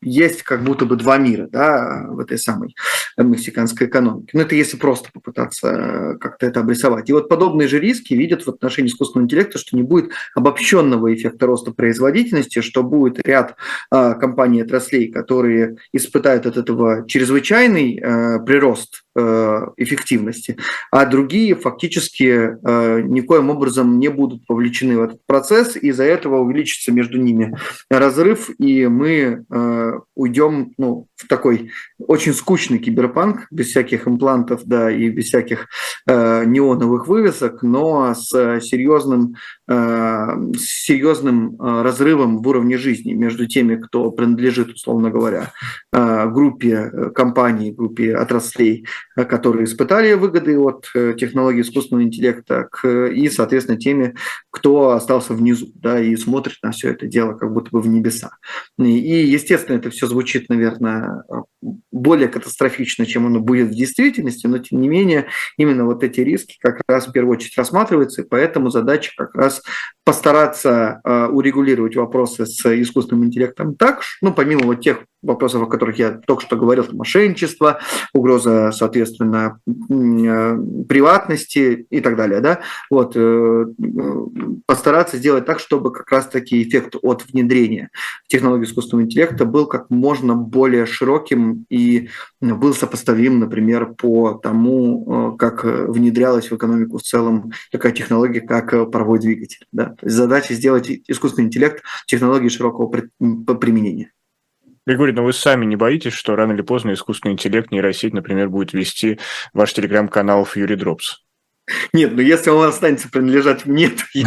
есть как будто бы два мира да, в этой самой мексиканской экономике. Ну, это если просто попытаться как-то это обрисовать. И вот подобные же риски видят в отношении искусственного интеллекта, что не будет обобщенного эффекта роста производительности, что будет ряд э, компаний отраслей, которые испытают от этого чрезвычайный э, прирост Э, эффективности, а другие фактически э, никоим образом не будут вовлечены в этот процесс, из-за этого увеличится между ними разрыв, и мы э, уйдем ну, в такой очень скучный киберпанк, без всяких имплантов, да, и без всяких неоновых вывесок, но с серьезным, с серьезным разрывом в уровне жизни между теми, кто принадлежит, условно говоря, группе компаний, группе отраслей, Э, которые испытали выгоды от э, технологий искусственного интеллекта, и, соответственно, теми, кто остался внизу, да, и смотрит на все это дело как будто бы в небеса. И, естественно, это все звучит, наверное, более катастрофично, чем оно будет в действительности, но, тем не менее, именно вот эти риски как раз в первую очередь рассматриваются, и поэтому задача как раз постараться э, урегулировать вопросы с искусственным интеллектом так, ну, помимо вот тех вопросов, о которых я только что говорил, мошенничество, угроза, соответственно, э, приватности и так далее, да, вот, э, постараться сделать так, чтобы как раз-таки эффект от внедрения технологий искусственного интеллекта был как можно более широким и был сопоставим, например, по тому, как внедрялась в экономику в целом такая технология, как паровой двигатель, да, задача сделать искусственный интеллект технологии широкого применения. Григорий, но вы сами не боитесь, что рано или поздно искусственный интеллект, нейросеть, например, будет вести ваш телеграм-канал Fury Drops? Нет, ну если он останется принадлежать мне, то я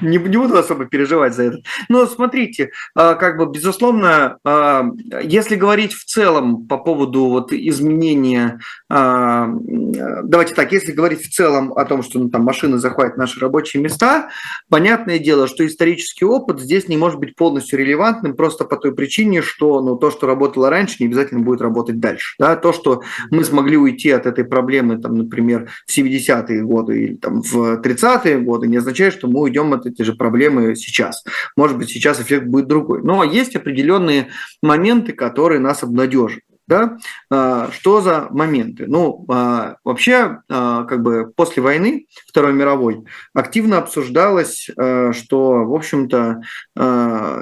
не, не буду особо переживать за это. Но смотрите, а, как бы, безусловно, а, если говорить в целом по поводу вот изменения, а, давайте так, если говорить в целом о том, что ну, там машины захватят наши рабочие места, понятное дело, что исторический опыт здесь не может быть полностью релевантным просто по той причине, что ну, то, что работало раньше, не обязательно будет работать дальше. Да? То, что мы смогли уйти от этой проблемы, там, например, в 70-е годы или там, в 30-е годы, не означает, что мы уйдем от эти же проблемы сейчас. Может быть, сейчас эффект будет другой. Но есть определенные моменты, которые нас обнадеживают. Да? А, что за моменты? Ну, а, вообще, а, как бы после войны Второй мировой активно обсуждалось, что, в общем-то,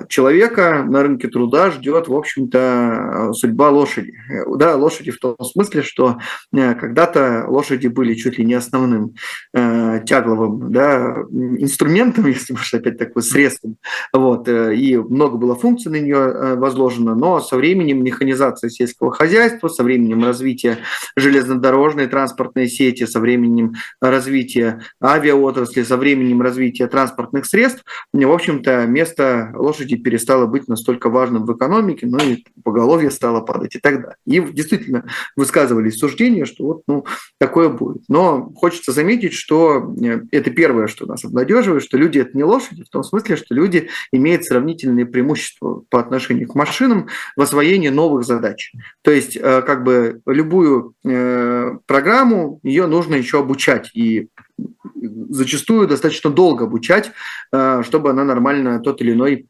человека на рынке труда ждет, в общем-то, судьба лошади. Да, лошади в том смысле, что когда-то лошади были чуть ли не основным тягловым да, инструментом, если можно опять такой средством. Вот, и много было функций на нее возложено, но со временем механизация сельского хозяйства, со временем развития железнодорожной транспортной сети, со временем развития авиаотрасли, со временем развития транспортных средств, в общем-то, место лошади перестало быть настолько важным в экономике, ну и поголовье стало падать и так далее. И действительно высказывались суждения, что вот ну, такое будет. Но хочется заметить, что э, это первое, что нас обнадеживает, что люди это не лошади, в том смысле, что люди имеют сравнительные преимущества по отношению к машинам в освоении новых задач. То есть э, как бы любую э, программу, ее нужно еще обучать. И зачастую достаточно долго обучать, чтобы она нормально тот или иной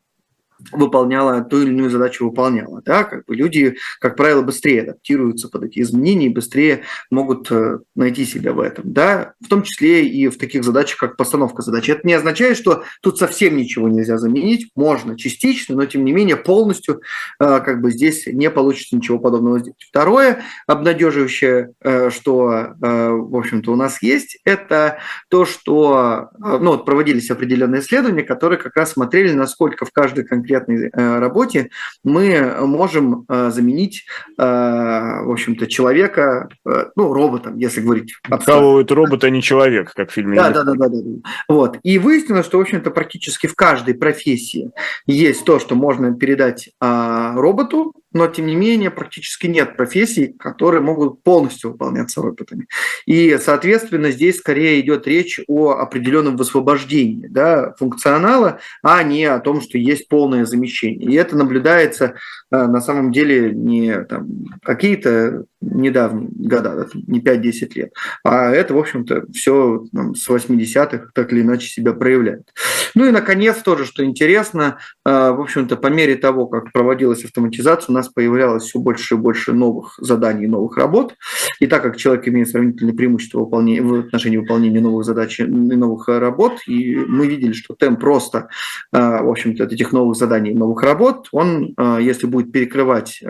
выполняла ту или иную задачу выполняла. Да? Как бы люди, как правило, быстрее адаптируются под эти изменения и быстрее могут э, найти себя в этом. Да? В том числе и в таких задачах, как постановка задач. Это не означает, что тут совсем ничего нельзя заменить. Можно частично, но тем не менее полностью э, как бы здесь не получится ничего подобного сделать. Второе, обнадеживающее, э, что, в общем-то, у нас есть, это то, что ну, вот проводились определенные исследования, которые как раз смотрели, насколько в каждой конкретной конкретной э, работе мы можем э, заменить, э, в общем-то, человека, ну, роботом, если говорить. Это робот, а не человек, как в фильме. Да, да, да, да, да. Вот. И выяснилось, что, в общем-то, практически в каждой профессии есть то, что можно передать а, роботу, но тем не менее практически нет профессий, которые могут полностью выполняться роботами. И, соответственно, здесь скорее идет речь о определенном высвобождении да, функционала, а не о том, что есть полное замещение. И это наблюдается э, на самом деле не там, какие-то недавние года, не 5-10 лет, а это, в общем-то, все там, с 80-х так или иначе себя проявляет. Ну и, наконец, тоже, что интересно, э, в общем-то, по мере того, как проводилась автоматизация, у нас появлялось все больше и больше новых заданий, новых работ. И так как человек имеет сравнительное преимущество в отношении выполнения новых задач и новых работ, и мы видели, что темп просто, э, в общем-то, этих новых заданий и новых работ, он, э, если будет перекрывать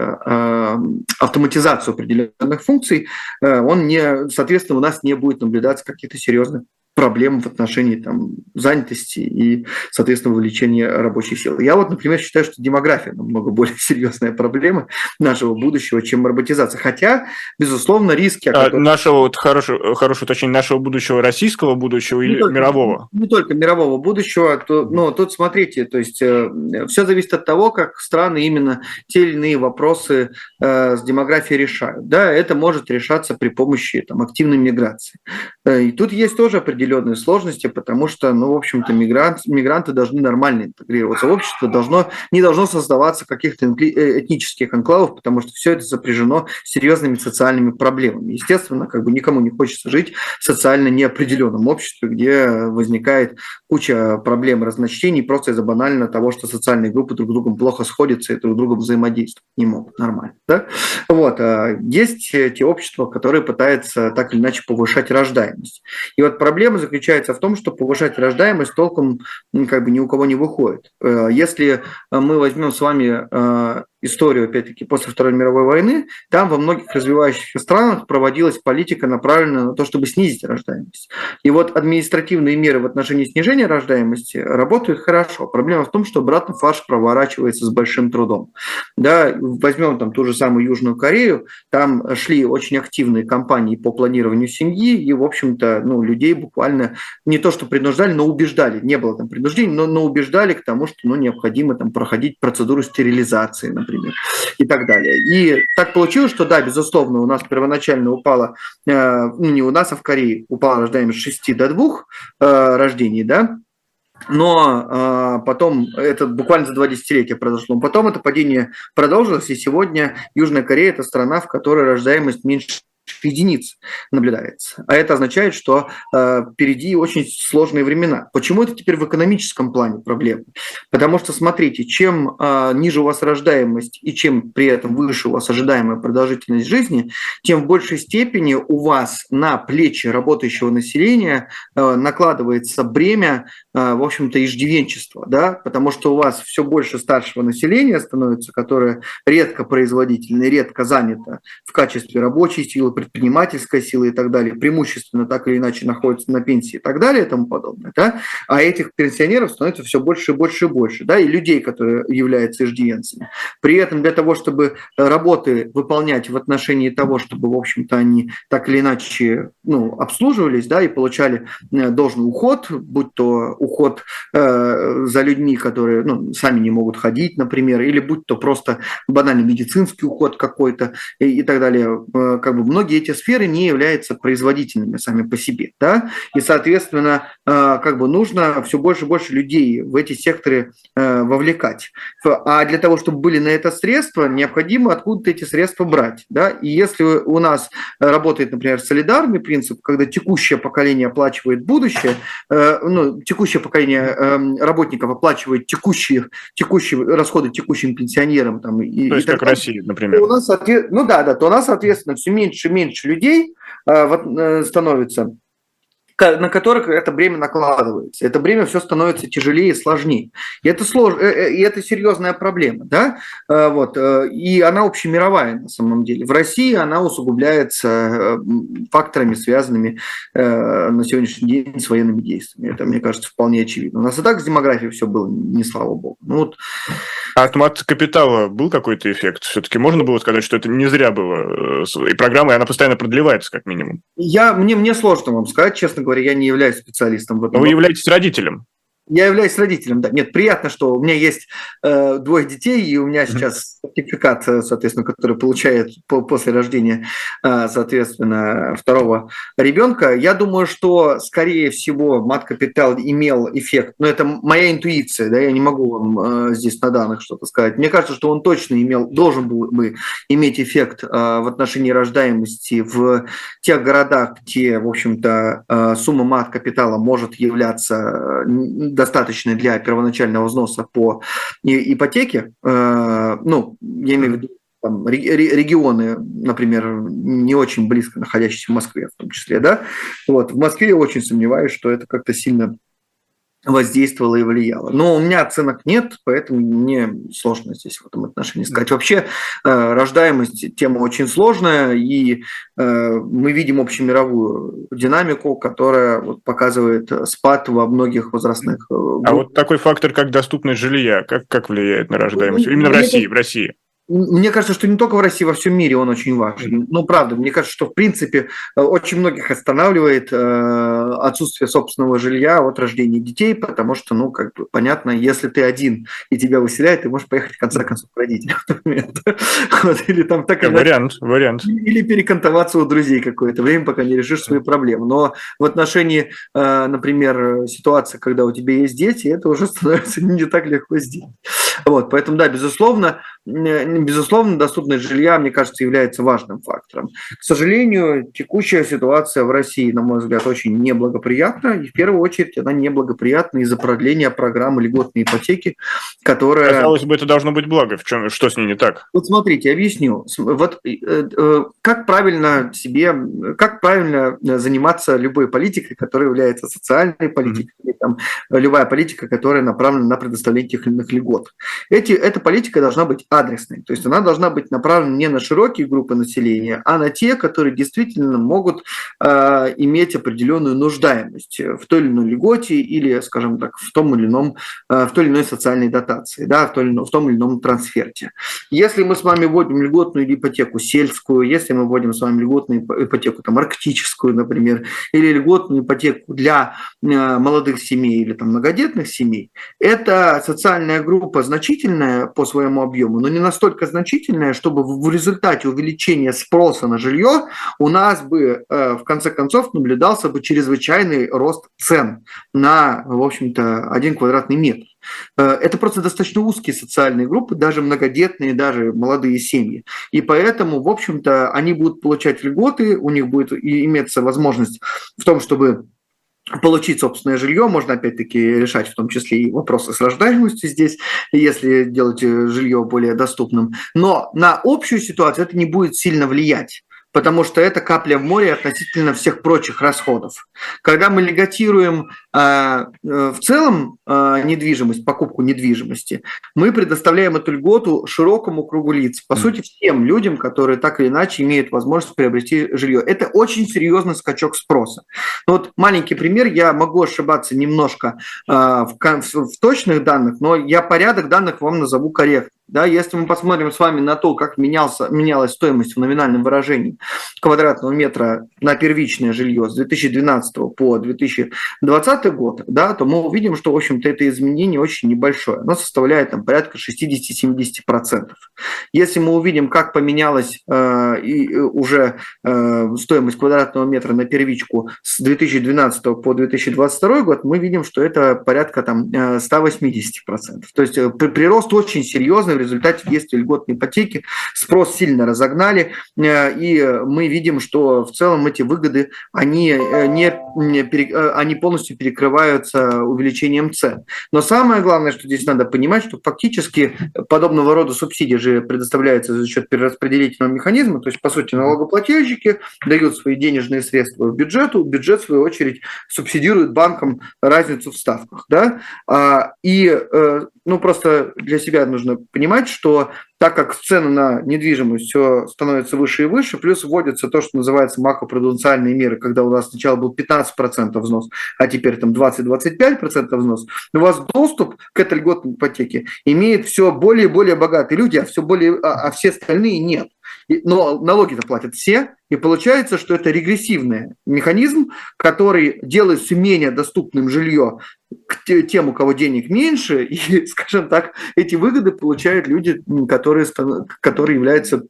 автоматизацию определенных функций, э, он не, соответственно, у нас не будет наблюдаться каких-то серьезных проблем в отношении там, занятости и, соответственно, вовлечения рабочей силы. Я вот, например, считаю, что демография намного более серьезная проблема нашего будущего, чем роботизация. Хотя, безусловно, риски... А, которых... Нашего, вот хорошее, хорошее уточнение, нашего будущего, российского будущего не или только, мирового? Не только мирового будущего, то, но тут смотрите, то есть э, все зависит от того, как страны именно те или иные вопросы э, с демографией решают. Да, это может решаться при помощи там, активной миграции. Э, и тут есть тоже определенные определенные сложности, потому что, ну, в общем-то, мигрант, мигранты должны нормально интегрироваться в общество, должно, не должно создаваться каких-то э, этнических анклавов, потому что все это сопряжено с серьезными социальными проблемами. Естественно, как бы никому не хочется жить в социально неопределенном обществе, где возникает куча проблем разночтений просто из-за банально того, что социальные группы друг с другом плохо сходятся и друг с другом взаимодействовать не могут нормально. Да? Вот. А есть те общества, которые пытаются так или иначе повышать рождаемость. И вот проблема проблема заключается в том, что повышать рождаемость толком как бы ни у кого не выходит. Э, если мы возьмем с вами э, историю, опять-таки, после Второй мировой войны, там во многих развивающихся странах проводилась политика, направленная на то, чтобы снизить рождаемость. И вот административные меры в отношении снижения рождаемости работают хорошо. Проблема в том, что обратно фарш проворачивается с большим трудом. Да, возьмем там ту же самую Южную Корею, там шли очень активные кампании по планированию семьи, и, в общем-то, ну, людей буквально не то, что принуждали, но убеждали. Не было там принуждений, но, но убеждали к тому, что ну, необходимо там проходить процедуру стерилизации, например например, и так далее. И так получилось, что да, безусловно, у нас первоначально упала, э, ну не у нас, а в Корее упала рождаемость с 6 до 2 э, рождений, да, но э, потом, это буквально за два десятилетия произошло, потом это падение продолжилось, и сегодня Южная Корея – это страна, в которой рождаемость меньше единиц наблюдается. А это означает, что э, впереди очень сложные времена. Почему это теперь в экономическом плане проблема? Потому что, смотрите, чем э, ниже у вас рождаемость и чем при этом выше у вас ожидаемая продолжительность жизни, тем в большей степени у вас на плечи работающего населения э, накладывается бремя, э, в общем-то, иждивенчества, да? потому что у вас все больше старшего населения становится, которое редко производительно, редко занято в качестве рабочей силы, предпринимательская сила и так далее, преимущественно так или иначе находятся на пенсии и так далее и тому подобное, да, а этих пенсионеров становится все больше и больше и больше, да, и людей, которые являются иждивенцами. При этом для того, чтобы работы выполнять в отношении того, чтобы, в общем-то, они так или иначе ну, обслуживались, да, и получали э, должный уход, будь то уход э, за людьми, которые ну, сами не могут ходить, например, или будь то просто банальный медицинский уход какой-то и, и так далее. Э, как бы многие эти сферы не являются производительными сами по себе, да, и, соответственно, э, как бы нужно все больше и больше людей в эти секторы э, вовлекать. А для того, чтобы были на это средства, необходимо откуда-то эти средства брать, да, и если у нас работает, например, солидарный принцип, когда текущее поколение оплачивает будущее, э, ну, текущее поколение э, работников оплачивает текущие, текущие расходы текущим пенсионерам. Там, и, То есть и как далее, Россия, например. У нас, ну да, да, то у нас, соответственно, все меньше и меньше людей э, становится на которых это бремя накладывается. Это бремя все становится тяжелее и сложнее. И это, слож... Э, э, и это серьезная проблема. Да? Э, вот. И она общемировая на самом деле. В России она усугубляется факторами, связанными на сегодняшний день с военными действиями. Это, мне кажется, вполне очевидно. У нас и так с демографией все было не слава богу. Ну, вот. А от мат капитала был какой-то эффект? Все-таки можно было сказать, что это не зря было? И программа, и она постоянно продлевается, как минимум. Я, мне, мне сложно вам сказать, честно говоря, я не являюсь специалистом в этом. Но вы являетесь родителем. Я являюсь родителем, да. Нет, приятно, что у меня есть э, двое детей, и у меня сейчас сертификат, э, соответственно, который получает по, после рождения, э, соответственно, второго ребенка. Я думаю, что, скорее всего, мат-капитал имел эффект, но это моя интуиция, да, я не могу вам э, здесь на данных что-то сказать. Мне кажется, что он точно имел, должен был бы иметь эффект э, в отношении рождаемости в тех городах, где, в общем-то, э, сумма мат-капитала может являться э, достаточный для первоначального взноса по ипотеке, э, ну, я имею в виду там, регионы, например, не очень близко находящиеся в Москве в том числе, да, вот, в Москве я очень сомневаюсь, что это как-то сильно воздействовало и влияло. Но у меня оценок нет, поэтому мне сложно здесь в этом отношении сказать. Вообще э, рождаемость тема очень сложная, и э, мы видим общемировую динамику, которая вот показывает спад во многих возрастных группах. А вот такой фактор, как доступность жилья, как, как влияет на рождаемость? Именно в России, в России. Мне кажется, что не только в России, во всем мире он очень важен. Ну, правда, мне кажется, что в принципе э, очень многих останавливает э, отсутствие собственного жилья от рождения детей, потому что, ну, как бы понятно, если ты один и тебя выселяют, ты можешь поехать в конце концов к родителям. вот, или там так вариант, вариант. Или перекантоваться у друзей какое-то время, пока не решишь свои проблемы. Но в отношении, э, например, ситуации, когда у тебя есть дети, это уже становится не так легко сделать. Вот, поэтому, да, безусловно, безусловно, доступность жилья, мне кажется, является важным фактором. К сожалению, текущая ситуация в России, на мой взгляд, очень неблагоприятна. И в первую очередь она неблагоприятна из-за продления программы льготной ипотеки, которая... Казалось бы, это должно быть благо. В чем, что с ней не так? Вот смотрите, объясню. Вот э, э, как правильно себе, как правильно заниматься любой политикой, которая является социальной политикой, mm-hmm. или там любая политика, которая направлена на предоставление тех или иных льгот. Эти, эта политика должна быть адресной, то есть она должна быть направлена не на широкие группы населения, а на те, которые действительно могут э, иметь определенную нуждаемость в той или иной льготе или, скажем так, в том или ином, э, в той или иной социальной дотации, да, в, той в том или ином трансферте. Если мы с вами вводим льготную ипотеку сельскую, если мы вводим с вами льготную ипотеку там, арктическую, например, или льготную ипотеку для э, молодых семей или там, многодетных семей, это социальная группа значительная по своему объему, но не настолько значительная, чтобы в результате увеличения спроса на жилье у нас бы э, в конце концов наблюдался бы чрезвычайный рост цен на, в общем-то, один квадратный метр. Э, это просто достаточно узкие социальные группы, даже многодетные, даже молодые семьи. И поэтому, в общем-то, они будут получать льготы, у них будет иметься возможность в том, чтобы получить собственное жилье, можно опять-таки решать в том числе и вопросы с рождаемостью здесь, если делать э, жилье более доступным. Но на общую ситуацию это не будет сильно влиять потому что это капля в море относительно всех прочих расходов. Когда мы легатируем э, в целом э, недвижимость, покупку недвижимости, мы предоставляем эту льготу широкому кругу лиц, по сути, всем людям, которые так или иначе имеют возможность приобрести жилье. Это очень серьезный скачок спроса. Вот маленький пример, я могу ошибаться немножко э, в, в, в точных данных, но я порядок данных вам назову корректно. Да, если мы посмотрим с вами на то, как менялся, менялась стоимость в номинальном выражении квадратного метра на первичное жилье с 2012 по 2020 год, да, то мы увидим, что, в общем-то, это изменение очень небольшое. Оно составляет там, порядка 60-70%. Если мы увидим, как поменялась э, и э, уже э, стоимость квадратного метра на первичку с 2012 по 2022 год, мы видим, что это порядка там, 180%. То есть э, прирост очень серьезный в результате действия льготной ипотеки спрос сильно разогнали, э, и мы видим, что в целом эти выгоды, они, э, не, э, они полностью перекрываются увеличением цен. Но самое главное, что здесь надо понимать, что фактически подобного рода субсидии же предоставляются за счет перераспределительного механизма, то есть, по сути, налогоплательщики дают свои денежные средства бюджету, бюджет, в свою очередь, субсидирует банкам разницу в ставках. Да? А, и ну, просто для себя нужно понимать, что так как цены на недвижимость все становится выше и выше, плюс вводится то, что называется макропруденциальные меры, когда у нас сначала был 15% взнос, а теперь там 20-25% взнос, у вас доступ к этой льготной ипотеке имеет все более и более богатые люди, а, все более, а, а все остальные нет. Но налоги-то платят все, и получается, что это регрессивный механизм, который делает все менее доступным жилье к тем, у кого денег меньше, и, скажем так, эти выгоды получают люди, которые, которые являются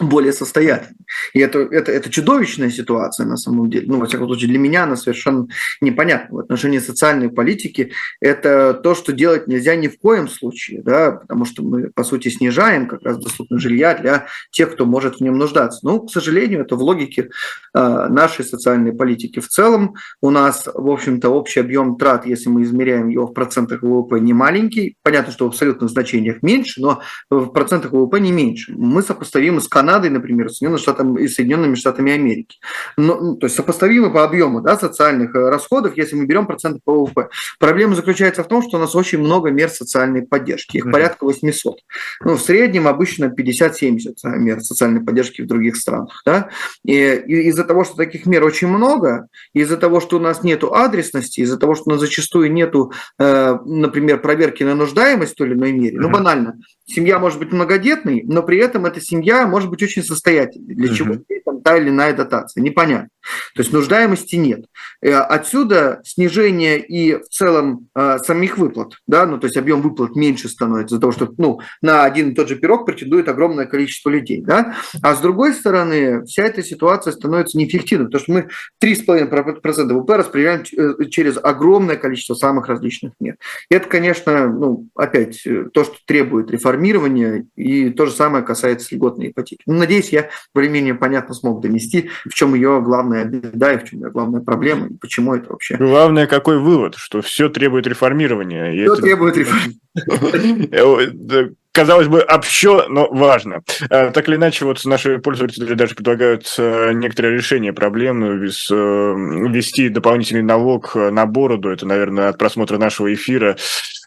более состоятельны. И это, это, это чудовищная ситуация на самом деле. Ну, во всяком случае, для меня она совершенно непонятна. В отношении социальной политики это то, что делать нельзя ни в коем случае, да, потому что мы, по сути, снижаем как раз доступность жилья для тех, кто может в нем нуждаться. Но, к сожалению, это в логике э, нашей социальной политики в целом. У нас, в общем-то, общий объем трат, если мы измеряем его в процентах ВВП, не маленький. Понятно, что в абсолютных значениях меньше, но в процентах ВВП не меньше. Мы сопоставимы с Канадой, например, Соединенными Штатами, и Соединенными Штатами Америки. Но, ну, то есть сопоставимы по объему да, социальных э, расходов, если мы берем проценты по ВВП. Проблема заключается в том, что у нас очень много мер социальной поддержки, их mm-hmm. порядка 800. Ну, в среднем обычно 50-70 мер социальной поддержки в других странах. Да? И, и из-за того, что таких мер очень много, из-за того, что у нас нет адресности, из-за того, что у нас зачастую нет, э, например, проверки на нуждаемость в той или иной мере, mm-hmm. ну банально, семья может быть многодетной, но при этом эта семья может быть очень состоятельной. Для угу. чего там та или иная дотация? Непонятно. То есть нуждаемости нет. Э, отсюда снижение и в целом э, самих выплат, да, ну то есть объем выплат меньше становится из-за того, что ну, на один и тот же пирог претендует огромное количество людей, да. А с другой стороны, вся эта ситуация становится неэффективной, потому что мы 3,5% ВВП распределяем э, через огромное количество самых различных мер. И это, конечно, ну, опять то, что требует реформирования, и то же самое касается льготной ипотеки. Ну, надеюсь, я более-менее понятно смог донести, в чем ее главная беда и в чем главная проблема, и почему это вообще. Главное, какой вывод, что все требует реформирования. Все это... требует реформирования. Э, казалось бы, общо, но важно. Э, так или иначе, вот наши пользователи даже предлагают э, некоторые решения проблемы, ввести дополнительный налог на бороду. Это, наверное, от просмотра нашего эфира.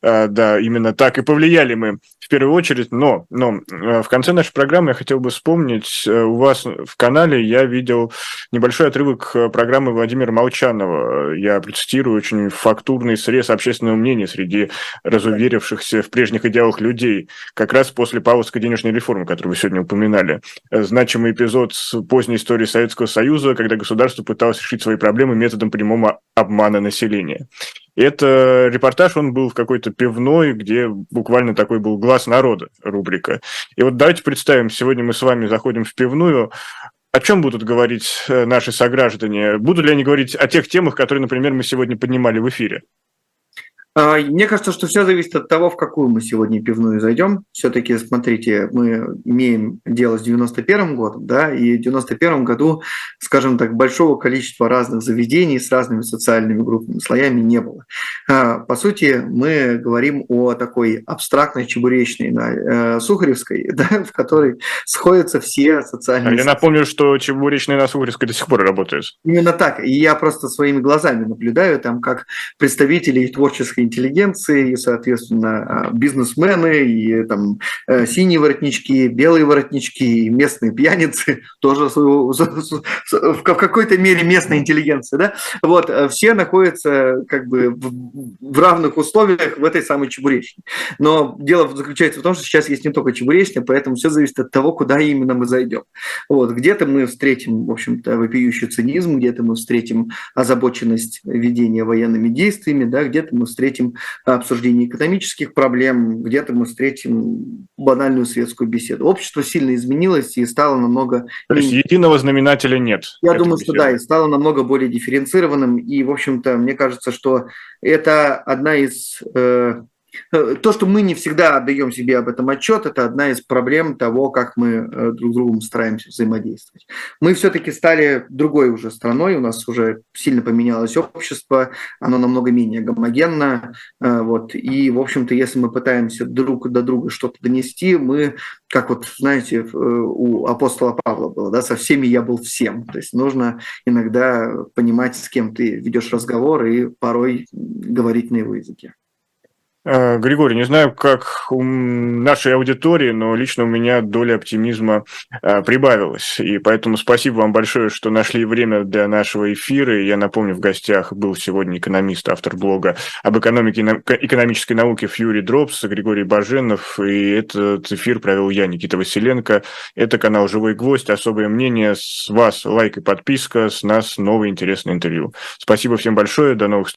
Да, именно так и повлияли мы первую очередь, но, но э, в конце нашей программы я хотел бы вспомнить, э, у вас в канале я видел небольшой отрывок э, программы Владимира Молчанова. Я процитирую очень фактурный срез общественного мнения среди разуверившихся в прежних идеалах людей, как раз после Павловской денежной реформы, которую вы сегодня упоминали. Значимый эпизод с поздней истории Советского Союза, когда государство пыталось решить свои проблемы методом прямого обмана населения. Это репортаж, он был в какой-то пивной, где буквально такой был глаз народа рубрика. И вот давайте представим, сегодня мы с вами заходим в пивную, о чем будут говорить э, наши сограждане? Будут ли они говорить о тех темах, которые, например, мы сегодня поднимали в эфире? А, мне кажется, что все зависит от того, в какую мы сегодня пивную зайдем. Все-таки, смотрите, мы имеем дело с 91 годом, да, и в 91 году, скажем так, большого количества разных заведений с разными социальными группами, слоями не было. А, по сути, мы говорим о такой абстрактной чебуречной на э, Сухаревской, да, в которой сходятся все социальные... Я напомню, что чебуречная на Сухаревской до сих пор работает. Именно так. И я просто своими глазами наблюдаю, там, как представители творческой российской интеллигенции, и, соответственно, а, бизнесмены, и там э, синие воротнички, белые воротнички, и местные пьяницы, тоже в какой-то мере местная интеллигенция, да, вот, э, все находятся как бы в равных условиях в этой самой чебуречной. Но дело заключается в том, что сейчас есть не только чебуречная, поэтому все зависит от того, куда именно мы зайдем. Вот, где-то мы встретим, в общем-то, вопиющий цинизм, где-то мы встретим озабоченность ведения военными действиями, да, где-то мы встретим встретим обсуждение экономических проблем, где-то мы встретим банальную светскую беседу. Общество сильно изменилось и стало намного... То есть единого знаменателя нет? Я думаю, беседы. что да, и стало намного более дифференцированным. И, в общем-то, мне кажется, что это одна из э, Э, то, что мы не всегда отдаем себе об этом отчет, это одна из проблем того, как мы э, друг с другом стараемся взаимодействовать. Мы все-таки стали другой уже страной, у нас уже сильно поменялось общество, оно намного менее гомогенно. Э, вот, и, в общем-то, если мы пытаемся друг до друга что-то донести, мы, как вот, знаете, у апостола Павла было, да, со всеми я был всем. То есть нужно иногда понимать, с кем ты ведешь разговор и порой говорить на его языке. Э, Григорий, не знаю, как у нашей аудитории, но лично у меня доля оптимизма э, прибавилась. И поэтому спасибо вам большое, что нашли время для нашего эфира. Я напомню, в гостях был сегодня экономист, автор блога об экономике, экономической науке Фьюри Дропс, Григорий Баженов. И этот эфир провел я, Никита Василенко. Это канал «Живой гвоздь». Особое мнение с вас, лайк и подписка, с нас новое интересное интервью. Спасибо всем большое. До новых встреч.